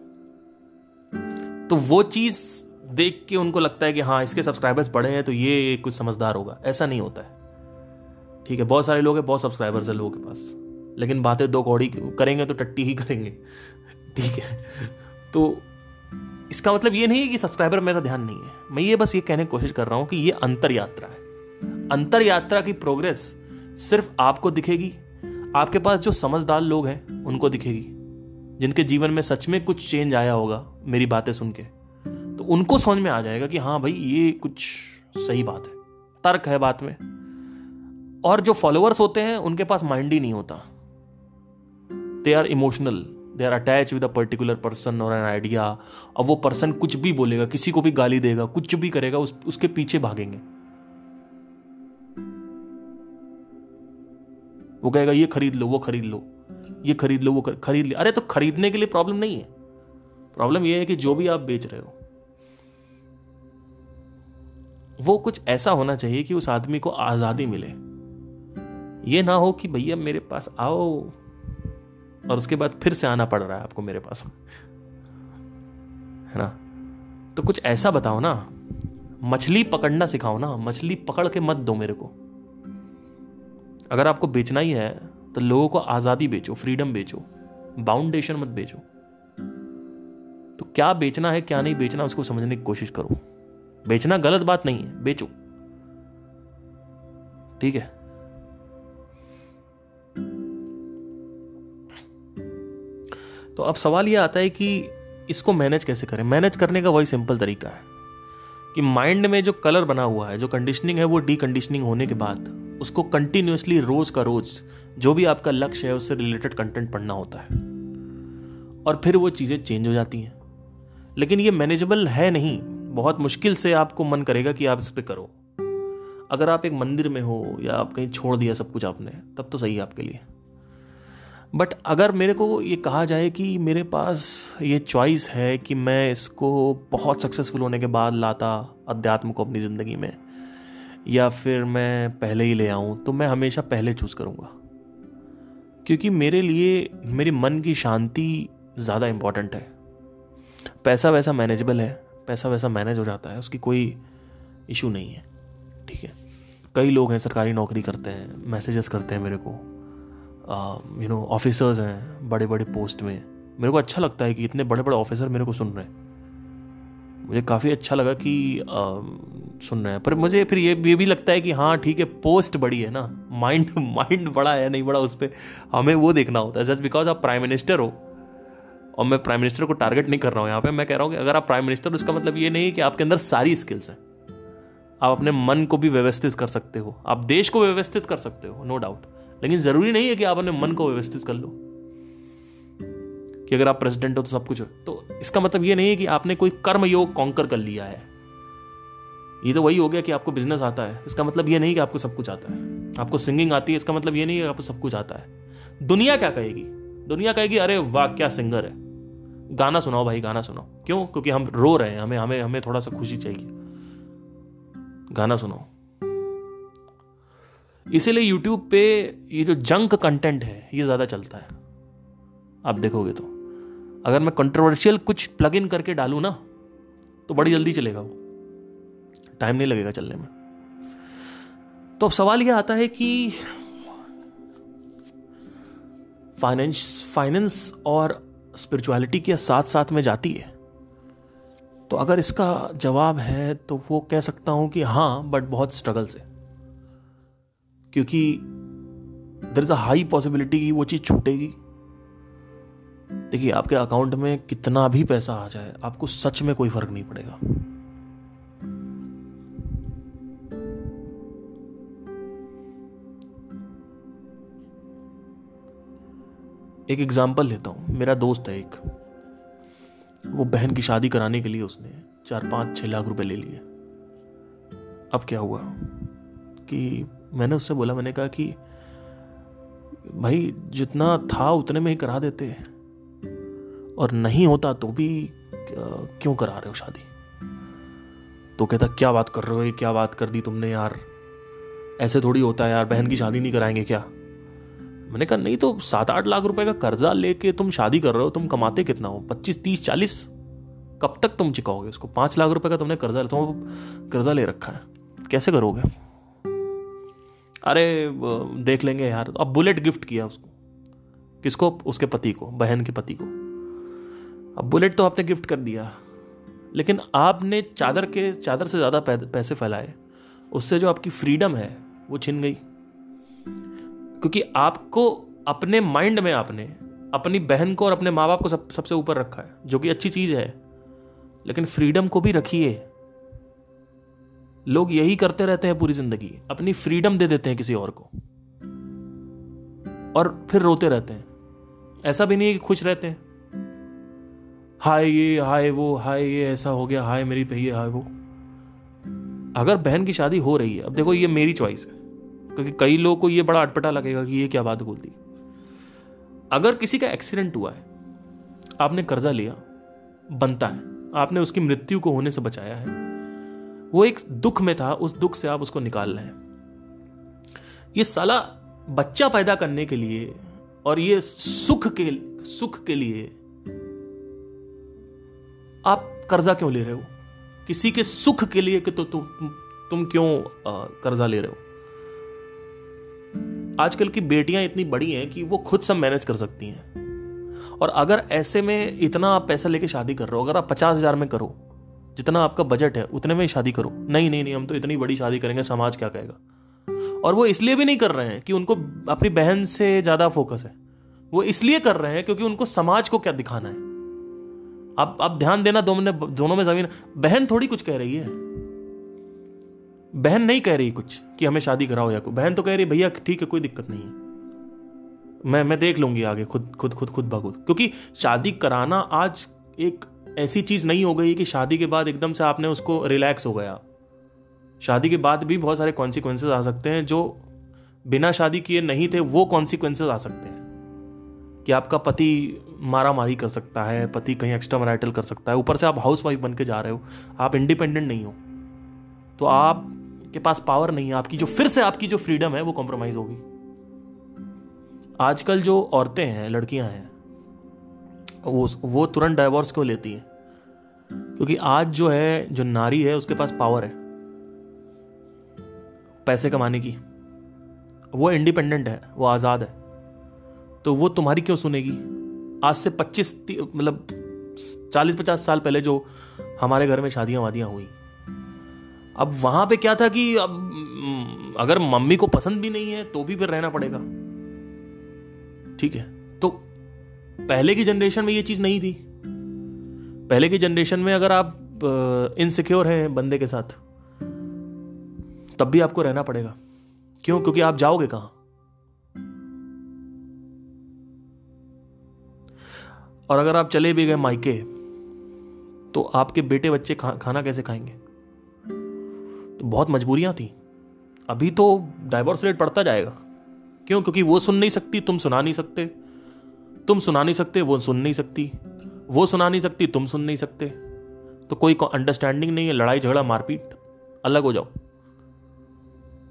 तो वो चीज़ देख के उनको लगता है कि हाँ इसके सब्सक्राइबर्स बढ़े हैं तो ये कुछ समझदार होगा। ऐसा नहीं होता है। ठीक है, बहुत सारे लोग हैं, बहुत सब्सक्राइबर्स हैं लोगों के पास। लेकिन बातें दो कौड़ी करेंगे तो टट्टी ही करेंगे। ठीक है? तो इसका मतलब ये नहीं है कि सब्सक्राइबर मेरा ध्यान नहीं है। मैं ये बस ये कहने की कोशिश कर रहा हूँ कि ये अंतर यात्रा है। अंतर यात्रा की प्रोग्रेस सिर्फ़ आपको दिखेगी। आपके पास जो समझदार लोग हैं, उनको दिखेगी। जिनके जीवन में सच में कुछ चेंज आया होगा, मेरी बातें सुन के। तो उनको समझ में आ जाएगा कि हाँ भाई ये कुछ सही बात है तर्क है बात में। और जो फॉलोअर्स होते हैं उनके पास माइंड ही नहीं होता। They are emotional they are attach with a particular person और एन आइडिया और वो पर्सन कुछ भी बोलेगा किसी को भी गाली देगा कुछ भी करेगा उस, उसके पीछे भागेंगे। वो कहेगा ये खरीद लो वो खरीद लो ये खरीद लो वो खरीद ले। अरे तो खरीदने के लिए प्रॉब्लम नहीं है। प्रॉब्लम ये है कि जो भी आप बेच रहे हो वो कुछ ऐसा होना चाहिए कि उस आदमी को आज़ादी मिले। ये ना हो कि भैया मेरे पास आओ और उसके बाद फिर से आना पड़ रहा है आपको मेरे पास। है ना? तो कुछ ऐसा बताओ ना। मछली पकड़ना सिखाओ ना। मछली पकड़ के मत दो मेरे को। अगर आपको बेचना ही है तो लोगों को आज़ादी बेचो, फ्रीडम बेचो, बाउंडेशन मत बेचो। तो क्या बेचना है, क्या नहीं बेचना, उसको समझने की कोशिश करो। बेचना गलत बात नहीं है, बेचो। ठीक है? तो अब सवाल यह आता है कि इसको मैनेज कैसे करें? मैनेज करने का वही सिंपल तरीका है कि माइंड में जो कलर बना हुआ है, जो कंडीशनिंग है, वो डी कंडीशनिंग होने के बाद उसको कंटिन्यूसली रोज का रोज जो भी आपका लक्ष्य है, उससे रिलेटेड कंटेंट पढ़ना होता है। और फिर वो चीज़ें चेंज हो जाती हैं। लेकिन ये मैनेजेबल है नहीं। बहुत मुश्किल से आपको मन करेगा कि आप इस पर करो। अगर आप एक मंदिर में हो या आप कहीं छोड़ दिया सब कुछ आपने, तब तो सही है आपके लिए। बट अगर मेरे को ये कहा जाए कि मेरे पास ये चॉइस है कि मैं इसको बहुत सक्सेसफुल होने के बाद लाता अध्यात्म को अपनी ज़िंदगी में, या फिर मैं पहले ही ले आऊँ तो मैं हमेशा पहले चूज़ करूँगा। क्योंकि मेरे लिए, मेरे मन की शांति ज़्यादा इंपॉर्टेंट है। पैसा वैसा मैनेजेबल है। पैसा वैसा मैनेज हो जाता है उसकी कोई इशू नहीं है ठीक है? कई लोग हैं सरकारी नौकरी करते हैं मैसेजेस करते हैं मेरे को। यू नो ऑफिसर्स हैं बड़े बड़े पोस्ट में। मेरे को अच्छा लगता है कि इतने बड़े बड़े ऑफिसर मेरे को सुन रहे हैं। मुझे काफ़ी अच्छा लगा कि आ, सुन रहे हैं। पर मुझे फिर ये ये भी लगता है कि हाँ ठीक है पोस्ट बड़ी है ना। माइंड माइंड बड़ा है नहीं बड़ा उस पर हमें वो देखना होता है। जस्ट बिकॉज़ आप प्राइम मिनिस्टर हो और मैं प्राइम मिनिस्टर को टारगेट नहीं कर रहा हूँ यहाँ पे। मैं कह रहा हूँ कि अगर आप प्राइम मिनिस्टर इसका मतलब ये नहीं है कि आपके अंदर सारी स्किल्स हैं। आप अपने मन को भी व्यवस्थित कर सकते हो। आप देश को व्यवस्थित कर सकते हो नो डाउट लेकिन ज़रूरी नहीं है कि आप अपने मन को व्यवस्थित कर लो। कि अगर आप प्रेसिडेंट हो तो सब कुछ हो। तो इसका मतलब ये नहीं है कि आपने कोई कर्म योग कॉन्कर कर लिया है। ये तो वही हो गया कि आपको बिज़नेस आता है। इसका मतलब ये नहीं कि आपको सब कुछ आता है। आपको सिंगिंग आती है, इसका मतलब ये नहीं है कि आपको सब कुछ आता है। दुनिया क्या कहेगी? दुनिया कहेगी, अरे वाह, क्या सिंगर है। गाना सुनाओ भाई, गाना सुनाओ। क्यों? क्योंकि हम रो रहे हैं, हमें हमें हमें थोड़ा सा खुशी चाहिए। गाना सुनाओ। इसीलिए यूट्यूब पे ये जो जंक कंटेंट है, ये ज़्यादा चलता है। आप देखोगे तो। अगर मैं कंट्रोवर्शियल कुछ प्लग इन करके डालू ना तो बड़ी जल्दी चलेगा वो। टाइम नहीं लगेगा चलने में। तो अब सवाल यह आता है कि फाइनेंस फाइनेंस और स्पिरिचुअलिटी के साथ साथ में जाती है। तो अगर इसका जवाब है तो वो कह सकता हूँ कि हाँ बट बहुत स्ट्रगल से। क्योंकि there is a high possibility की वो चीज़ छूटेगी। देखिए, आपके अकाउंट में कितना भी पैसा आ जाए, आपको सच में कोई फ़र्क नहीं पड़ेगा। एक एग्ज़ाम्पल लेता हूँ। मेरा दोस्त है एक। वो बहन की शादी कराने के लिए उसने चार, पाँच, छह लाख रुपए ले लिए। अब क्या हुआ? कि मैंने उससे बोला, मैंने कहा कि, भाई, जितना था उतने में ही करा देते। और नहीं होता तो भी क्यों करा रहे हो शादी? तो कहता, क्या बात कर रहे हो? क्या बात कर दी तुमने यार? ऐसे थोड़ी होता है यार। बहन की शादी नहीं कराएँगे क्या? मैंने कहा, नहीं तो सात आठ लाख रुपए का कर्जा लेके तुम शादी कर रहे हो, तुम कमाते कितना हो? पच्चीस, तीस, चालीस? कब तक तुम चुकाओगे उसको? पाँच लाख रुपए का तुमने कर्जा तुम कर्जा ले रखा है। कैसे करोगे? अरे देख लेंगे यार। अब बुलेट गिफ्ट किया उसको। किसको? उसके पति को, बहन के पति को। अब बुलेट तो आपने गिफ्ट कर दिया। लेकिन आपने चादर के, चादर से ज़्यादा पैसे फैलाए। उससे जो आपकी फ्रीडम है, वो छिन गई। क्योंकि आपको अपने माइंड में आपने अपनी बहन को और अपने माँ बाप को सब, सबसे ऊपर रखा है, जो कि अच्छी चीज़ है। लेकिन फ्रीडम को भी रखिए। लोग यही करते रहते हैं पूरी ज़िंदगी। अपनी फ्रीडम दे देते हैं किसी और को। और फिर रोते रहते हैं। ऐसा भी नहीं है कि खुश रहते हैं। हाय ये, हाय वो, हाय ये, ऐसा हो गया, हाय मेरी पहिए हाय वो। अगर बहन की शादी हो रही है, अब देखो ये मेरी चॉइस है। क्योंकि कई लोगों को ये बड़ा अटपटा लगेगा कि ये क्या बात बोल दी। अगर किसी का एक्सीडेंट हुआ है, आपने कर्जा लिया, बनता है, आपने उसकी मृत्यु को होने से बचाया है, वो एक दुख में था, उस दुख से आप उसको निकाल रहे हैं। ये साला बच्चा पैदा करने के लिए और ये सुख के सुख के लिए आप कर्जा क्यों ले रहे हो? किसी के सुख के लिए कि तो तुम तुम क्यों कर्जा ले रहे हो? आजकल की बेटियाँ इतनी बड़ी हैं कि वो खुद सब मैनेज कर सकती हैं। और अगर ऐसे में इतना आप पैसा लेके शादी कर रहे हो, अगर आप पचास हज़ार में करो, जितना आपका बजट है, उतने में शादी करो। नहीं नहीं नहीं, हम तो इतनी बड़ी शादी करेंगे, समाज क्या कहेगा? और वो इसलिए भी नहीं कर रहे हैं कि उनको अपनी बहन से ज़्यादा फोकस है। वो इसलिए कर रहे हैं क्योंकि उनको समाज को क्या दिखाना है? आप आप ध्यान देना दोनों में ज़मीन, बहन थोड़ी कुछ कह रही है। बहन नहीं कह रही कुछ कि हमें शादी कराओ या कोई बहन तो कह रही, भैया, ठीक है, कोई दिक्कत नहीं है। मैं मैं देख लूँगी आगे, खुद खुद खुद खुद बखुद क्योंकि शादी कराना आज एक ऐसी चीज़ नहीं हो गई कि शादी के बाद एकदम से आपने उसको रिलैक्स हो गया। शादी के बाद भी बहुत सारे कॉन्सिक्वेंसेज आ सकते हैं जो बिना शादी किए नहीं थे, वो कॉन्सिक्वेंसेज आ सकते हैं। कि आपका पति मारा मारी कर सकता है, पति कहीं एक्स्ट्रा मराइटल कर सकता है। ऊपर से आप हाउस वाइफ बन के जा रहे हो, आप इंडिपेंडेंट नहीं हो। तो आप के पास पावर नहीं है, आपकी जो फिर से आपकी जो फ्रीडम है, वो कॉम्प्रोमाइज होगी। आजकल जो औरतें हैं, लड़कियाँ हैं, वो वो तुरंत डाइवोर्स क्यों लेती है? क्योंकि आज जो है, जो नारी है, उसके पास पावर है, पैसे कमाने की। वो इंडिपेंडेंट है, वो आज़ाद है। तो वो तुम्हारी क्यों सुनेगी? आज से पच्चीस मतलब चालीस पचास साल पहले जो हमारे घर में शादियाँ वादियाँ हुई अब वहाँ पे क्या था कि अब अगर मम्मी को पसंद भी नहीं है तो भी फिर रहना पड़ेगा। ठीक है? तो पहले की जनरेशन में ये चीज़ नहीं थी। पहले की जनरेशन में अगर आप इनसिक्योर हैं बंदे के साथ तब भी आपको रहना पड़ेगा। क्यों? क्योंकि आप जाओगे कहाँ? और अगर आप चले भी गए मायके तो आपके बेटे बच्चे खा, खाना कैसे खाएँगे? बहुत मजबूरियाँ थी। अभी तो डाइवोर्स रेट बढ़ता जाएगा। क्यों? क्योंकि वो सुन नहीं सकती, तुम सुना नहीं सकते। तुम सुना नहीं सकते, वो सुन नहीं सकती। वो सुना नहीं सकती, तुम सुन नहीं सकते। तो कोई अंडरस्टैंडिंग नहीं है, लड़ाई, झगड़ा, मारपीट। अलग हो जाओ।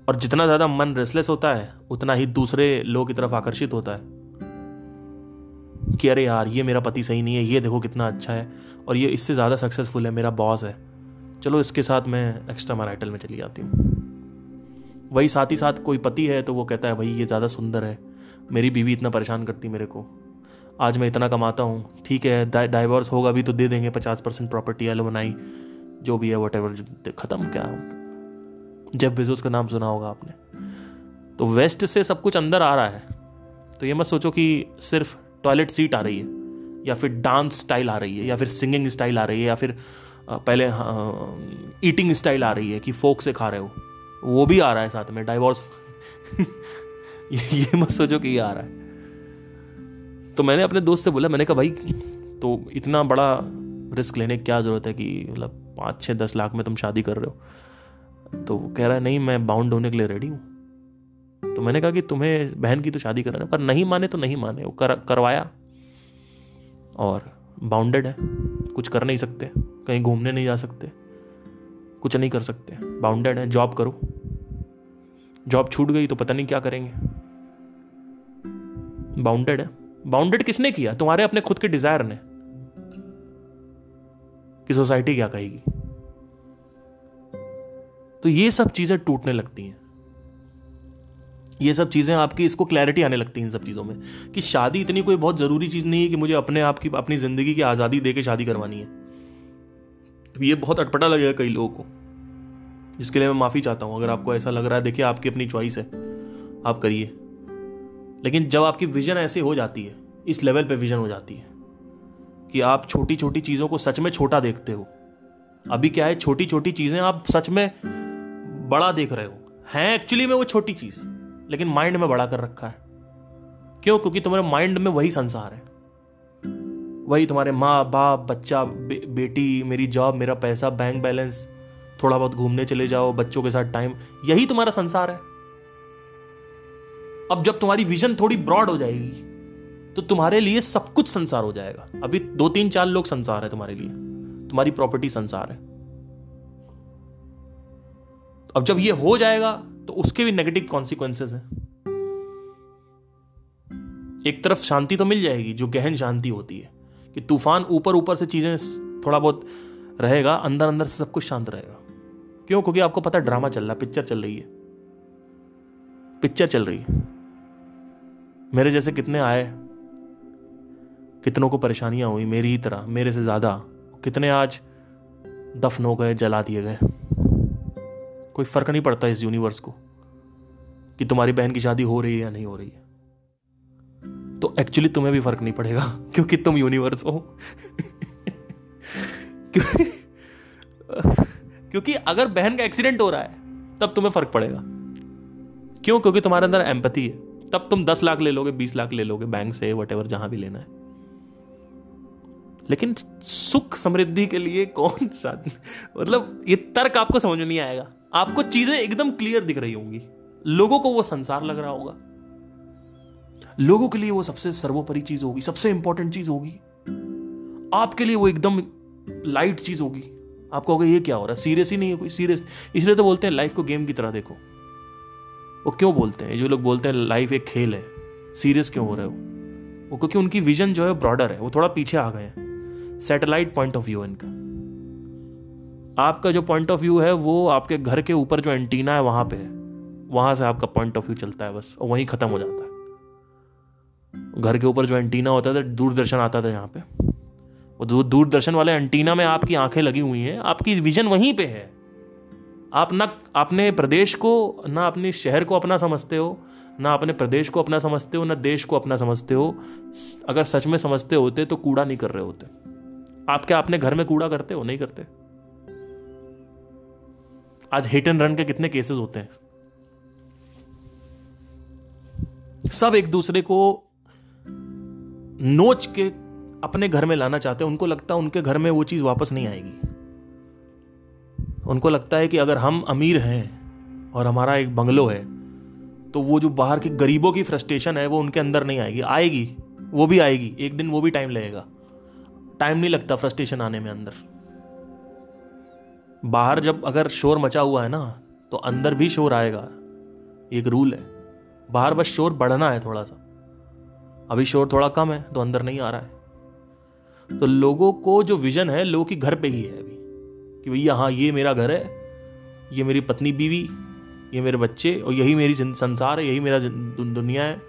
और जितना ज़्यादा मन रेसलेस होता है, उतना ही दूसरे लोग की तरफ़ आकर्षित होता है। कि अरे यार, ये मेरा पति सही नहीं है, ये देखो कितना अच्छा है। और ये इससे ज़्यादा सक्सेसफुल है, मेरा बॉस है। चलो इसके साथ मैं एक्स्ट्रा मराइटल में चली जाती हूँ। वही साथ ही साथ कोई पति है तो वो कहता है, भाई, ये ज़्यादा सुंदर है। मेरी बीवी इतना परेशान करती मेरे को। आज मैं इतना कमाता हूँ। ठीक है डाइवोर्स होगा भी तो दे देंगे पचास परसेंट प्रॉपर्टी एलोमनाई जो भी है वट एवर ख़त्म क्या? जब बेजोस का नाम सुना होगा आपने। तो वेस्ट से सब कुछ अंदर आ रहा है। तो ये मत सोचो कि सिर्फ़ टॉयलेट सीट आ रही है, या फिर डांस स्टाइल आ रही है, या फिर सिंगिंग स्टाइल आ रही है, या फिर पहले ईटिंग स्टाइल आ रही है कि फोक से खा रहे हो। वो भी आ रहा है साथ में डाइवोर्स ये मत सोचो कि ये आ रहा है। तो मैंने अपने दोस्त से बोला मैंने कहा भाई तो इतना बड़ा रिस्क लेने की क्या ज़रूरत है कि मतलब पाँच छः दस लाख में तुम शादी कर रहे हो? तो कह रहा है नहीं मैं बाउंड होने के लिए रेडी हूँ। तो मैंने कहा कि तुम्हें बहन की तो शादी कराना पर नहीं माने तो नहीं माने वो कर, करवाया। और बाउंडेड है। कुछ कर नहीं सकते, कहीं घूमने नहीं जा सकते, कुछ नहीं कर सकते। बाउंडेड है जॉब करो। जॉब छूट गई तो पता नहीं क्या करेंगे। बाउंडेड है। बाउंडेड किसने किया? तुम्हारे अपने खुद के डिज़ायर ने। कि सोसाइटी क्या कहेगी? तो ये सब चीज़ें टूटने लगती हैं। ये सब चीज़ें आपकी, इसको क्लैरिटी आने लगती है इन सब चीज़ों में कि शादी इतनी कोई बहुत ज़रूरी चीज़ नहीं है कि मुझे अपने आप की, अपनी ज़िंदगी की आज़ादी दे के शादी करवानी है। ये बहुत अटपटा लगेगा कई लोगों को, जिसके लिए मैं माफ़ी चाहता हूँ। अगर आपको ऐसा लग रहा है, देखिए, आपकी अपनी चॉइस है, आप करिए। लेकिन जब आपकी विजन ऐसे हो जाती है, इस लेवल पे विजन हो जाती है, कि आप छोटी छोटी चीज़ों को सच में छोटा देखते हो, अभी क्या है छोटी छोटी चीज़ें आप सच में बड़ा देख रहे हो। हैं एक्चुअली में वो छोटी चीज़। लेकिन माइंड में बड़ा कर रखा है। क्यों? क्योंकि तुम्हारे माइंड में वही संसार है। वही तुम्हारे माँ बाप बच्चा बे, बेटी मेरी जॉब मेरा पैसा बैंक बैलेंस थोड़ा बहुत घूमने चले जाओ बच्चों के साथ टाइम यही तुम्हारा संसार है। अब जब तुम्हारी विजन थोड़ी ब्रॉड हो जाएगी तो तुम्हारे लिए सब कुछ संसार हो जाएगा। अभी दो तीन चार लोग संसार है तुम्हारे लिए। तुम्हारी प्रॉपर्टी संसार है। अब जब ये हो जाएगा तो उसके भी नेगेटिव कॉन्सिक्वेंसेस हैं। एक तरफ़ शांति तो मिल जाएगी, जो गहन शांति होती है, कि तूफ़ान ऊपर ऊपर से चीज़ें थोड़ा बहुत रहेगा, अंदर अंदर से सब कुछ शांत रहेगा। क्यों? क्योंकि आपको पता है ड्रामा चल रहा है पिक्चर चल रही है। पिक्चर चल रही है। मेरे जैसे कितने आए, कितनों को परेशानियाँ हुई, मेरी ही तरह, मेरे से ज़्यादा, कितने आज दफन हो गए, जला दिए गए। कोई फ़र्क नहीं पड़ता इस यूनिवर्स को कि तुम्हारी बहन की शादी हो रही है या नहीं हो रही है। तो एक्चुअली तुम्हें भी फ़र्क नहीं पड़ेगा, क्योंकि तुम यूनिवर्स हो। क्योंकि क्योंकि अगर बहन का एक्सीडेंट हो रहा है, तब तुम्हें फ़र्क पड़ेगा। क्यों? क्योंकि तुम्हारे अंदर एम्पति है। तब तुम दस लाख ले लोगे, बीस लाख ले लोगे बैंक से वट एवर जहाँ भी लेना है। लेकिन सुख समृद्धि के लिए कौन सा मतलब ये तर्क आपको समझ नहीं आएगा। आपको चीज़ें एकदम क्लियर दिख रही होंगी। लोगों को वो संसार लग रहा होगा। लोगों के लिए वो सबसे सर्वोपरि चीज़ होगी, सबसे इंपॉर्टेंट चीज़ होगी। आपके लिए वो एकदम लाइट चीज़ होगी। आपको होगा ये क्या हो रहा है? सीरियस ही नहीं है कोई? सीरियस इसलिए तो बोलते हैं लाइफ को गेम की तरह देखो। वो क्यों बोलते हैं? जो लोग बोलते हैं लाइफ एक खेल है। सीरियस क्यों हो रहे हो? वो क्योंकि उनकी विजन जो है ब्रॉडर है। वो थोड़ा पीछे आ गए हैं। सैटेलाइट पॉइंट ऑफ़ व्यू इनका। आपका जो पॉइंट ऑफ़ व्यू है, वो आपके घर के ऊपर जो एंटीना है, वहाँ पे है। वहाँ से आपका पॉइंट ऑफ़ व्यू चलता है बस, और वहीं खत्म हो जाता है। घर के ऊपर जो एंटीना होता था दूरदर्शन आता था यहाँ पे। वो दूरदर्शन वाले एंटीना में आपकी आँखें लगी हुई हैं, आपकी विजन वहीं पे है। आप ना, अपने प्रदेश को, ना अपने शहर को अपना समझते हो, ना अपने प्रदेश को अपना समझते हो, ना देश को अपना समझते हो। अगर सच में समझते होते तो कूड़ा नहीं कर रहे होते। आप क्या अपने घर में कूड़ा करते हो? नहीं करते। आज हिट एंड रन के कितने केसेस होते हैं? सब एक दूसरे को नोच के अपने घर में लाना चाहते हैं। उनको लगता है उनके घर में वो चीज़ वापस नहीं आएगी। उनको लगता है कि अगर हम अमीर हैं और हमारा एक बंगलो है तो वो जो बाहर के गरीबों की फ्रस्ट्रेशन है, वो उनके अंदर नहीं आएगी। आएगी, वो भी आएगी। एक दिन वो भी टाइम लगेगा। टाइम नहीं लगता फ्रस्ट्रेशन आने में अंदर। बाहर जब अगर शोर मचा हुआ है ना तो अंदर भी शोर आएगा। एक रूल है। बाहर बस शोर बढ़ना है थोड़ा सा। अभी शोर थोड़ा कम है तो अंदर नहीं आ रहा है। तो लोगों को जो विजन है, लोगों की घर पे ही है अभी। कि भैया हाँ ये मेरा घर है, ये मेरी पत्नी बीवी, ये मेरे बच्चे, और यही मेरी संसार है, यही मेरा दुनिया है।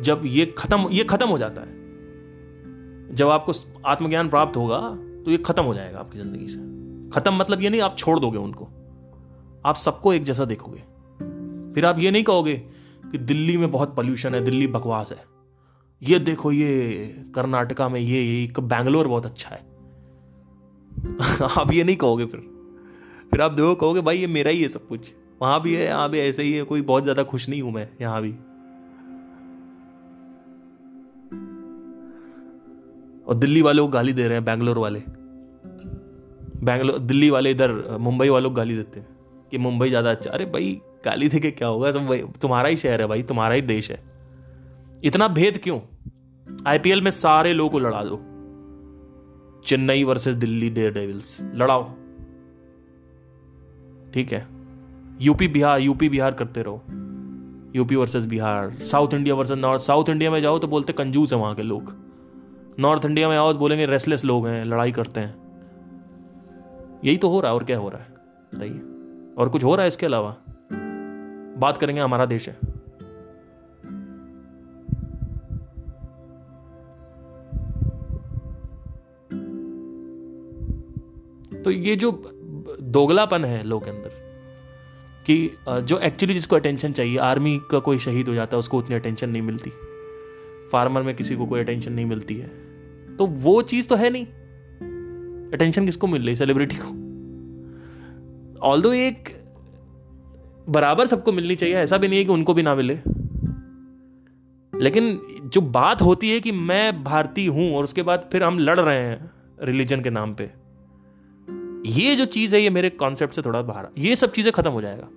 जब ये खत्म ये खत्म हो जाता है। जब आपको आत्मज्ञान प्राप्त होगा तो ये खत्म हो जाएगा आपकी ज़िंदगी से। खत्म मतलब ये नहीं, आप छोड़ दोगे उनको। आप सबको एक जैसा देखोगे। फिर आप ये नहीं कहोगे कि दिल्ली में बहुत पॉल्यूशन है, दिल्ली बकवास है। ये देखो, ये कर्नाटका में ये ये, बैंगलोर बहुत अच्छा है। आप ये नहीं कहोगे फिर। फिर आप देखो, कहोगे, भाई, ये मेरा ही है सब कुछ। वहाँ भी है, यहाँ भी ऐसे ही है, कोई बहुत ज़्यादा खुश नहीं हूँ मैं यहाँ भी। और दिल्ली वाले को गाली दे रहे हैं, बैंगलोर वाले। बैंगलोर, दिल्ली वाले इधर, मुंबई वालों को गाली देते हैं कि मुंबई ज़्यादा अच्छा। अरे भाई, गाली दे के क्या होगा? तुम तुम्हारा ही शहर है भाई, तुम्हारा ही देश है। इतना भेद क्यों? आईपीएल में सारे लोगों को लड़ा दो। Chennai versus Delhi Daredevils लड़ाओ। ठीक है? यूपी बिहार यूपी बिहार करते रहो। UP versus Bihar South India versus North South India में जाओ तो बोलते कंजूस है वहाँ के लोग। नॉर्थ इंडिया में आओ तो बोलेंगे रेसलेस लोग हैं, लड़ाई करते हैं। यही तो हो रहा है और क्या हो रहा है? बताइए। और कुछ हो रहा है इसके अलावा? बात करेंगे, हमारा देश है। तो ये जो दोगलापन है लोग के अंदर, कि जो एक्चुअली जिसको अटेंशन चाहिए आर्मी का कोई शहीद हो जाता है, उसको उतनी अटेंशन नहीं मिलती। फार्मर में किसी को कोई अटेंशन नहीं मिलती है। तो वो चीज़ तो है नहीं। अटेंशन किसको मिल रही? सेलिब्रिटी को। ऑल दो एक बराबर सबको मिलनी चाहिए, ऐसा भी नहीं है कि उनको भी ना मिले। लेकिन जो बात होती है कि मैं भारतीय हूँ और उसके बाद फिर हम लड़ रहे हैं रिलीजन के नाम पे, ये जो चीज़ है, ये मेरे कॉन्सेप्ट से थोड़ा बाहर ये सब चीज़ें खत्म हो जाएगा।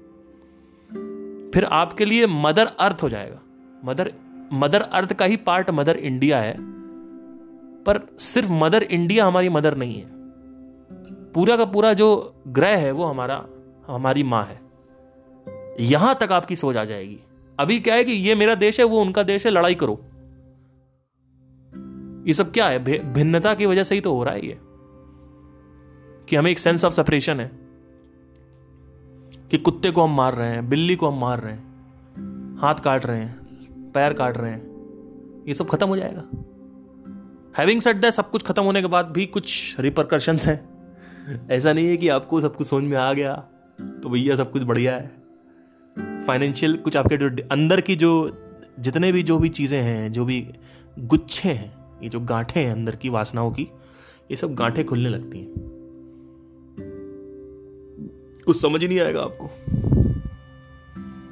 फिर आपके लिए मदर अर्थ हो जाएगा। मदर मदर अर्थ का ही पार्ट मदर इंडिया है, पर सिर्फ़ मदर इंडिया हमारी मदर नहीं है। पूरा का पूरा जो ग्रह है, वो हमारा, हमारी माँ है। यहाँ तक आपकी सोच आ जाएगी। अभी क्या है कि ये मेरा देश है, वो उनका देश है, लड़ाई करो। ये सब क्या है? भिन्नता की वजह से ही तो हो रहा है ये। कि हमें एक सेंस ऑफ़ सेपरेशन है। कि कुत्ते को हम मार रहे हैं, बिल्ली को हम मार रहे हैं, हाथ काट रहे हैं, पैर काट रहे हैं, ये सब खत्म हो जाएगा। हैविंग सेट दैट सब कुछ खत्म होने के बाद भी कुछ रिपरकर्शन हैं। ऐसा नहीं है कि आपको सब कुछ समझ में आ गया तो भैया सब कुछ बढ़िया है। फाइनेंशियल कुछ आपके जो अंदर की जो जितने भी जो भी चीज़ें हैं, जो भी गुच्छे हैं, ये जो गांठे हैं अंदर की वासनाओं की, ये सब गांठें खुलने लगती हैं। कुछ समझ ही नहीं आएगा आपको।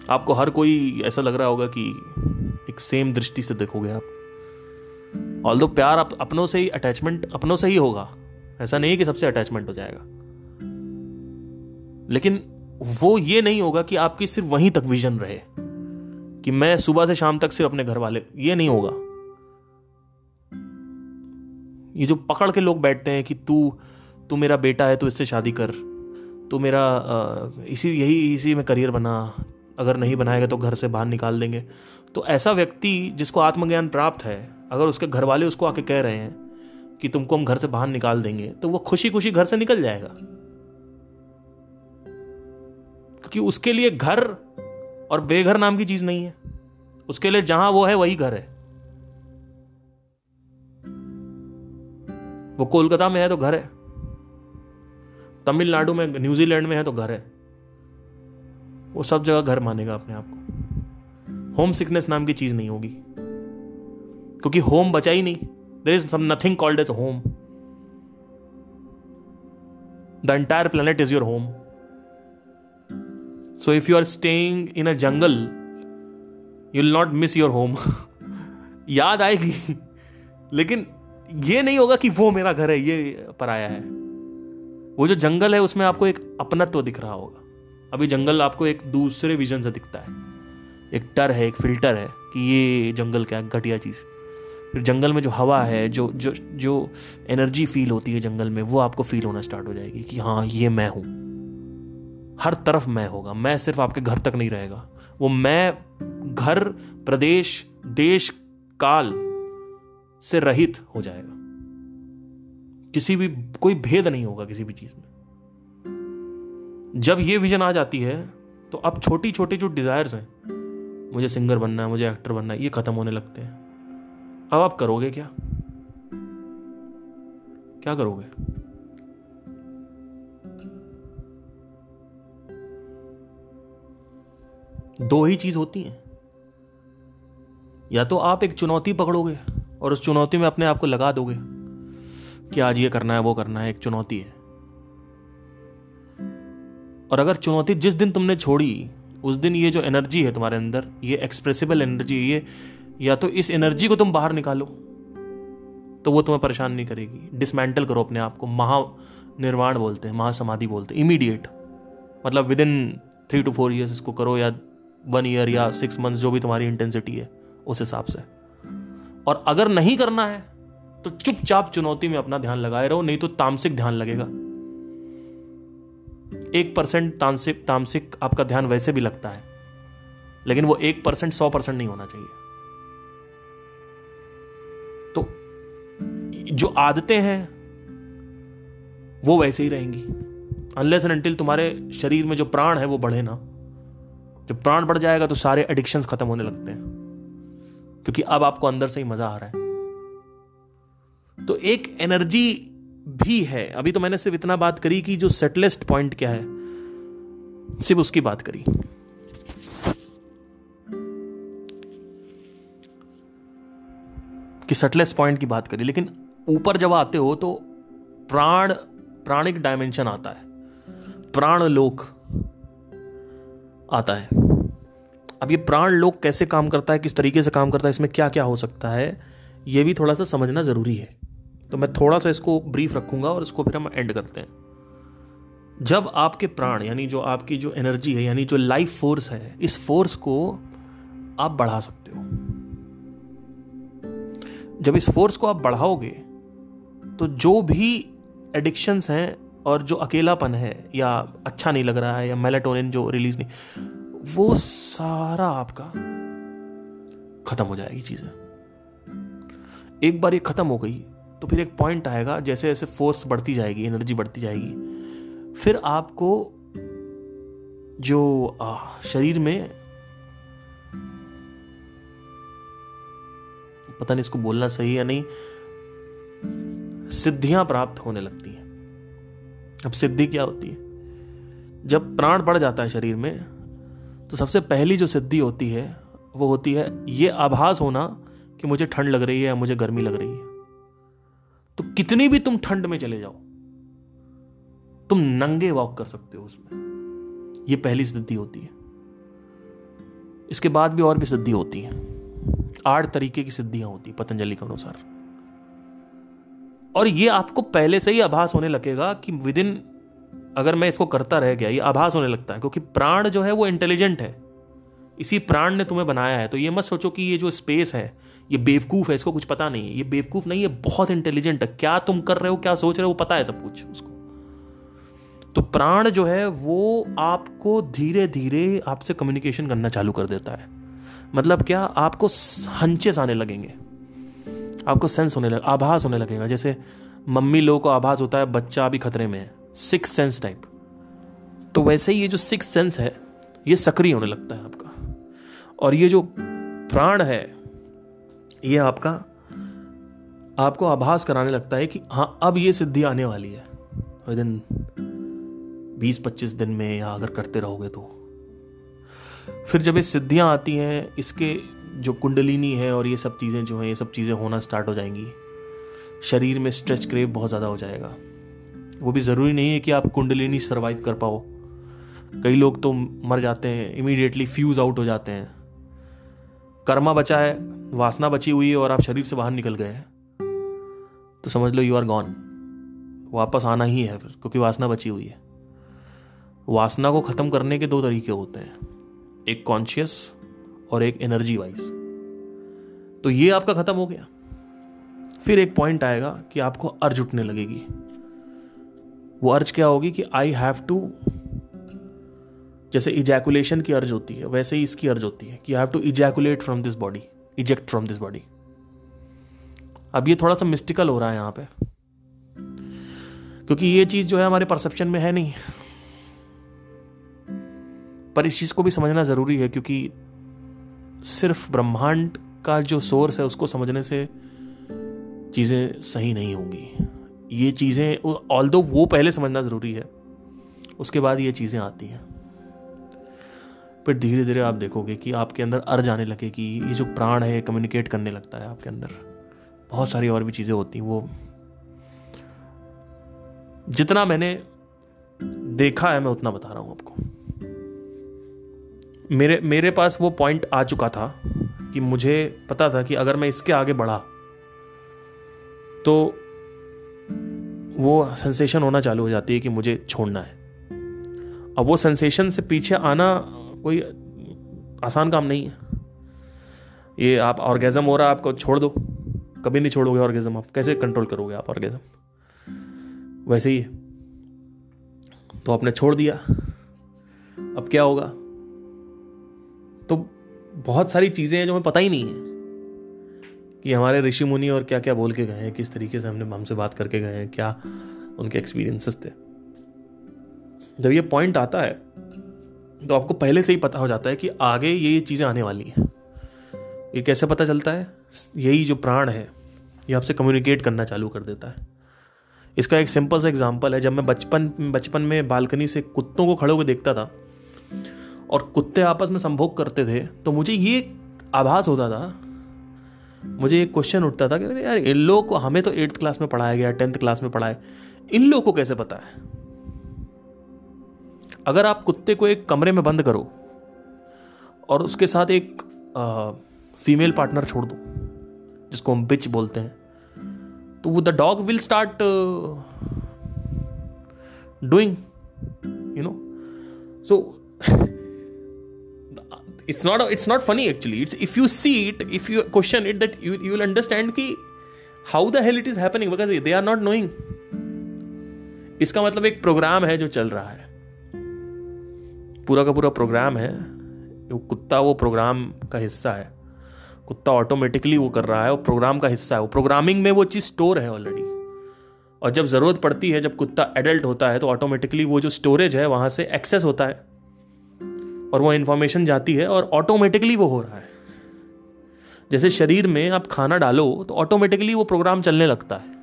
आपको हर कोई ऐसा लग रहा होगा कि एक सेम दृष्टि से देखोगे आप। ऑल दो प्यार आप अपनों से ही अटैचमेंट अपनों से ही होगा। ऐसा नहीं कि सबसे अटैचमेंट हो जाएगा। लेकिन वो ये नहीं होगा कि आपकी सिर्फ़ वहीं तक विजन रहे, कि मैं सुबह से शाम तक सिर्फ़ अपने घर वाले, ये नहीं होगा। ये जो पकड़ के लोग बैठते हैं कि तू तू मेरा बेटा है तो इससे शादी कर तो मेरा इसी, यही, इसी में करियर बना, अगर नहीं बनाएगा तो घर से बाहर निकाल देंगे। तो ऐसा व्यक्ति जिसको आत्मज्ञान प्राप्त है, अगर उसके घर वाले उसको आके कह रहे हैं कि तुमको हम घर से बाहर निकाल देंगे तो वो खुशी खुशी घर से निकल जाएगा। क्योंकि उसके लिए घर और बेघर नाम की चीज़ नहीं है। उसके लिए जहाँ वो है, वही घर है। वो कोलकाता में है तो घर है। तमिलनाडु में, न्यूजीलैंड में है तो घर है। वो सब जगह घर मानेगा अपने आप को। होम सिकनेस नाम की चीज़ नहीं होगी। क्योंकि होम बचा ही नहीं। Is some nothing called as home the entire planet is your home so if you are staying in a jungle you will not miss your home याद आएगी लेकिन ये नहीं होगा कि वो मेरा घर है ये पराया है वो जो जंगल है उसमें आपको एक अपनत्व दिख रहा होगा अभी जंगल आपको एक दूसरे विजन से दिखता है एक टर है एक फ़िल्टर है कि ये जंगल क्या घटिया चीज़ फिर जंगल में जो हवा है, जो जो जो एनर्जी फील होती है जंगल में, वो आपको फील होना स्टार्ट हो जाएगी कि हाँ ये मैं हूँ। हर तरफ़ मैं होगा। मैं सिर्फ़ आपके घर तक नहीं रहेगा। वो मैं, घर, प्रदेश, देश, काल से रहित हो जाएगा। किसी भी, कोई भेद नहीं होगा किसी भी चीज़ में। जब ये विजन आ जाती है तो अब छोटी छोटी जो डिजायर्स हैं, मुझे सिंगर बनना है, मुझे एक्टर बनना है, ये खत्म होने लगते हैं। अब आप करोगे क्या? क्या करोगे? दो ही चीज़ होती हैं। या तो आप एक चुनौती पकड़ोगे और उस चुनौती में अपने आप को लगा दोगे कि आज ये करना है, वो करना है, एक चुनौती है। और अगर चुनौती जिस दिन तुमने छोड़ी, उस दिन ये जो एनर्जी है तुम्हारे अंदर, ये एक्सप्रेसिबल एनर्जी ये या तो इस एनर्जी को तुम बाहर निकालो तो वो तुम्हें परेशान नहीं करेगी। डिसमेंटल करो अपने आप को। महानिर्वाण बोलते हैं, महासमाधि बोलते हैं इमीडिएट मतलब within three two four years इसको करो, या वन ईयर या सिक्स मंथ जो भी तुम्हारी इंटेंसिटी है, उस हिसाब से। और अगर नहीं करना है तो चुपचाप चुनौती में अपना ध्यान लगाए रहो, नहीं तो तामसिक ध्यान लगेगा। एक परसेंट तामसिक तामसिक आपका ध्यान वैसे भी लगता है, लेकिन वो एक परसेंट सौ परसेंट नहीं होना चाहिए। जो आदतें हैं, वो वैसे ही रहेंगी। अनलेस एंड अनटिल तुम्हारे शरीर में जो प्राण है वो बढ़े ना। जब प्राण बढ़ जाएगा तो सारे एडिक्शंस खत्म होने लगते हैं। क्योंकि अब आपको अंदर से ही मज़ा आ रहा है। तो एक एनर्जी भी है। अभी तो मैंने सिर्फ़ इतना बात करी कि जो सेटलेस्ट पॉइंट क्या है, सिर्फ़ उसकी बात करी। कि सेटलेस्ट पॉइंट की बात करी, लेकिन ऊपर जब आते हो तो प्राण, प्राणिक डायमेंशन आता है। प्राण लोक आता है। अब ये प्राण लोक कैसे काम करता है, किस तरीके से काम करता है, इसमें क्या क्या हो सकता है, ये भी थोड़ा सा समझना ज़रूरी है। तो मैं थोड़ा सा इसको ब्रीफ रखूँगा और इसको फिर हम एंड करते हैं। जब आपके प्राण, यानी जो आपकी जो एनर्जी है, यानी जो लाइफ फोर्स है, इस फोर्स को आप बढ़ा सकते हो। जब इस फोर्स को आप बढ़ाओगे तो जो भी एडिक्शंस हैं और जो अकेलापन है या अच्छा नहीं लग रहा है या मेलाटोनिन जो रिलीज़ नहीं वो सारा आपका खत्म हो जाएगी चीज़ें। एक बार ये खत्म हो गई तो फिर एक पॉइंट आएगा जैसे जैसे फोर्स बढ़ती जाएगी एनर्जी बढ़ती जाएगी फिर आपको जो आ, शरीर में पता नहीं इसको बोलना सही या नहीं सिद्धियाँ प्राप्त होने लगती हैं। अब सिद्धि क्या होती है? जब प्राण बढ़ जाता है शरीर में तो सबसे पहली जो सिद्धि होती है, वो होती है, ये आभास होना कि मुझे ठंड लग रही है या मुझे गर्मी लग रही है। तो कितनी भी तुम ठंड में चले जाओ, तुम नंगे वॉक कर सकते हो उसमें। ये पहली सिद्धि होती है। इसके बाद भी और भी सिद्धि होती है। आठ तरीके की सिद्धियाँ होती है, पतंजलि के अनुसार। और ये आपको पहले से ही आभास होने लगेगा कि विद इन अगर मैं इसको करता रह गया, ये आभास होने लगता है, क्योंकि प्राण जो है वो इंटेलिजेंट है। इसी प्राण ने तुम्हें बनाया है तो ये मत सोचो कि ये जो स्पेस है, ये बेवकूफ़ है, इसको कुछ पता नहीं है। ये बेवकूफ़ नहीं है, बहुत इंटेलिजेंट है। क्या तुम कर रहे हो, क्या सोच रहे हो, वो पता है सब कुछ उसको। तो प्राण जो है, वो आपको धीरे धीरे आपसे कम्युनिकेशन करना चालू कर देता है। मतलब क्या, आपको हंचेस आने लगेंगे। आपको सेंस होने लगे, आभास होने लगेगा। जैसे मम्मी लोगों को आभास होता है, बच्चा अभी खतरे में है। सिक्स सेंस टाइप तो वैसे ही ये जो सिक्स सेंस है, ये सक्रिय होने लगता है आपका। और ये जो प्राण है, ये आपका, आपको आभास कराने लगता है कि हाँ अब ये सिद्धि आने वाली है। विद इन बीस पच्चीस दिन में या अगर करते रहोगे तो। फिर जब ये सिद्धियाँ आती हैं, इसके जो कुंडलिनी है और ये सब चीज़ें जो हैं, ये सब चीज़ें होना स्टार्ट हो जाएँगी। शरीर में स्ट्रेच क्रेव बहुत ज़्यादा हो जाएगा। वो भी ज़रूरी नहीं है कि आप कुंडलिनी सर्वाइव कर पाओ। कई लोग तो मर जाते हैं इमीडिएटली फ्यूज आउट हो जाते हैं। कर्मा बचा है, वासना बची हुई है और आप शरीर से बाहर निकल गए हैं। तो समझ लो यू आर गॉन वापस आना ही है फिर, क्योंकि वासना बची हुई है। वासना को ख़त्म करने के दो तरीके होते हैं। एक कॉन्शियस और एक एनर्जी वाइज तो ये आपका ख़त्म हो गया। फिर एक पॉइंट आएगा कि आपको अर्ज़ उठने लगेगी। वो अर्ज़ क्या होगी कि आई हैव टू जैसे इजैकुलेशन की अर्ज़ होती है, वैसे ही इसकी अर्ज़ होती है कि have to ejaculate from this body eject from this body अब ये थोड़ा सा मिस्टिकल हो रहा है यहाँ पे। क्योंकि ये चीज़ जो है हमारे परसेप्शन में है नहीं। पर इस चीज़ को भी समझना ज़रूरी है क्योंकि सिर्फ़ ब्रह्मांड का जो सोर्स है उसको समझने से चीज़ें सही नहीं होंगी। ये चीज़ें ऑल दो वो पहले समझना ज़रूरी है, उसके बाद ये चीज़ें आती हैं। फिर धीरे धीरे आप देखोगे कि आपके अंदर अर्ज़ आने लगे कि ये जो प्राण है कम्युनिकेट करने लगता है आपके अंदर। बहुत सारी और भी चीज़ें होती हैं, वो जितना मैंने देखा है, मैं उतना बता रहा हूँ आपको। मेरे मेरे पास वो पॉइंट आ चुका था कि मुझे पता था कि अगर मैं इसके आगे बढ़ा तो वो सेंसेशन होना चालू हो जाती है कि मुझे छोड़ना है। अब वो सेंसेशन से पीछे आना कोई आसान काम नहीं है। ये आप ऑर्गेजम हो रहा है, आपको छोड़ दो। कभी नहीं छोड़ोगे ऑर्गेजम आप। कैसे कंट्रोल करोगे आप ऑर्गेजम वैसे ही। तो आपने छोड़ दिया। अब क्या होगा? तो बहुत सारी चीज़ें हैं जो हमें पता ही नहीं है कि हमारे ऋषि मुनि और क्या क्या बोल के गए हैं, किस तरीके से हमने हमसे बात करके गए हैं, क्या उनके एक्सपीरियंसेस थे। जब ये पॉइंट आता है तो आपको पहले से ही पता हो जाता है कि आगे ये ये चीज़ें आने वाली हैं। ये कैसे पता चलता है? यही जो प्राण है, ये आपसे कम्युनिकेट करना चालू कर देता है। इसका एक सिंपल सा एग्ज़ाम्पल है, जब मैं बचपन बचपन में बालकनी से कुत्तों को खड़े होकर देखता था और कुत्ते आपस में संभोग करते थे तो मुझे ये आभास होता था। मुझे एक क्वेश्चन उठता था कि यार, इन लोगों को हमें तो एट्थ क्लास में पढ़ाया गया टेंथ क्लास में पढ़ाए इन लोगों को कैसे पता है? अगर आप कुत्ते को एक कमरे में बंद करो और उसके साथ एक फीमेल पार्टनर छोड़ दो, जिसको हम बिच बोलते हैं तो वो the dog will start doing you know so it's not it's not funny actually it's if you see it if you question it that you you will understand ki how the hell it is happening. Because they are not knowing. इसका मतलब एक प्रोग्राम है जो चल रहा है। पूरा का पूरा प्रोग्राम है। वो कुत्ता वो प्रोग्राम का हिस्सा है। कुत्ता ऑटोमेटिकली वो कर रहा है। वो प्रोग्राम का हिस्सा है। वो प्रोग्रामिंग में वो चीज़ स्टोर है ऑलरेडी और जब ज़रूरत पड़ती है, जब कुत्ता एडल्ट होता है तो ऑटोमेटिकली वो जो स्टोरेज है, वहाँ से एक्सेस होता है। और वो इन्फॉर्मेशन जाती है और ऑटोमेटिकली वो हो रहा है। जैसे शरीर में आप खाना डालो तो ऑटोमेटिकली वो प्रोग्राम चलने लगता है।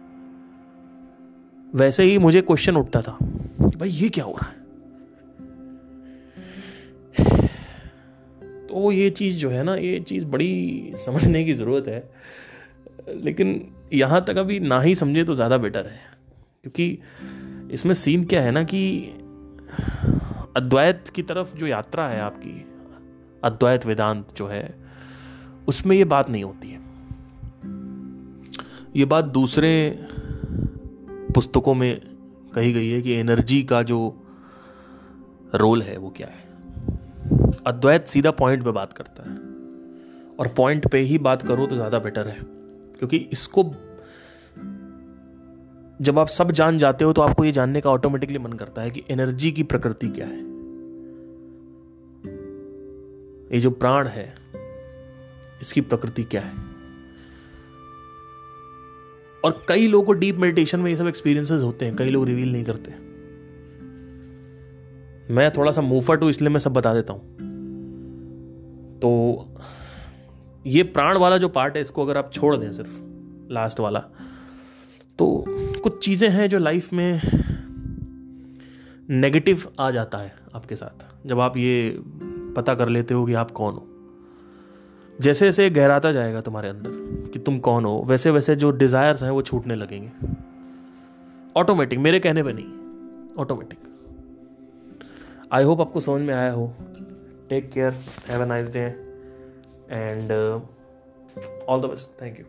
वैसे ही मुझे क्वेश्चन उठता था कि भाई ये क्या हो रहा है? तो ये चीज़ जो है ना, ये चीज़ बड़ी समझने की ज़रूरत है। लेकिन यहाँ तक अभी ना ही समझे तो ज़्यादा बेटर है। क्योंकि इसमें सीन क्या है ना कि अद्वैत की तरफ़ जो यात्रा है आपकी, अद्वैत वेदांत जो है, उसमें ये बात नहीं होती है। ये बात दूसरे पुस्तकों में कही गई है कि एनर्जी का जो रोल है वो क्या है। अद्वैत सीधा पॉइंट पे बात करता है। और पॉइंट पे ही बात करो तो ज़्यादा बेटर है, क्योंकि इसको जब आप सब जान जाते हो तो आपको ये जानने का ऑटोमेटिकली मन करता है कि एनर्जी की प्रकृति क्या है। ये जो प्राण है, इसकी प्रकृति क्या है। और कई लोगों को डीप मेडिटेशन में ये सब एक्सपीरियंसेस होते हैं, कई लोग रिवील नहीं करते। मैं थोड़ा सा मुफट हूँ, इसलिए मैं सब बता देता हूँ। तो ये प्राण वाला जो पार्ट है, इसको अगर आप छोड़ दें सिर्फ़ लास्ट वाला तो कुछ चीज़ें हैं जो लाइफ में नेगेटिव आ जाता है आपके साथ। जब आप ये पता कर लेते हो कि आप कौन हो। जैसे जैसे गहराता जाएगा तुम्हारे अंदर कि तुम कौन हो वैसे वैसे जो डिज़ायर्स हैं वो छूटने लगेंगे। ऑटोमेटिक मेरे कहने पे नहीं। ऑटोमेटिक आई होप आपको समझ में आया हो। Take care have a nice day and all the best thank you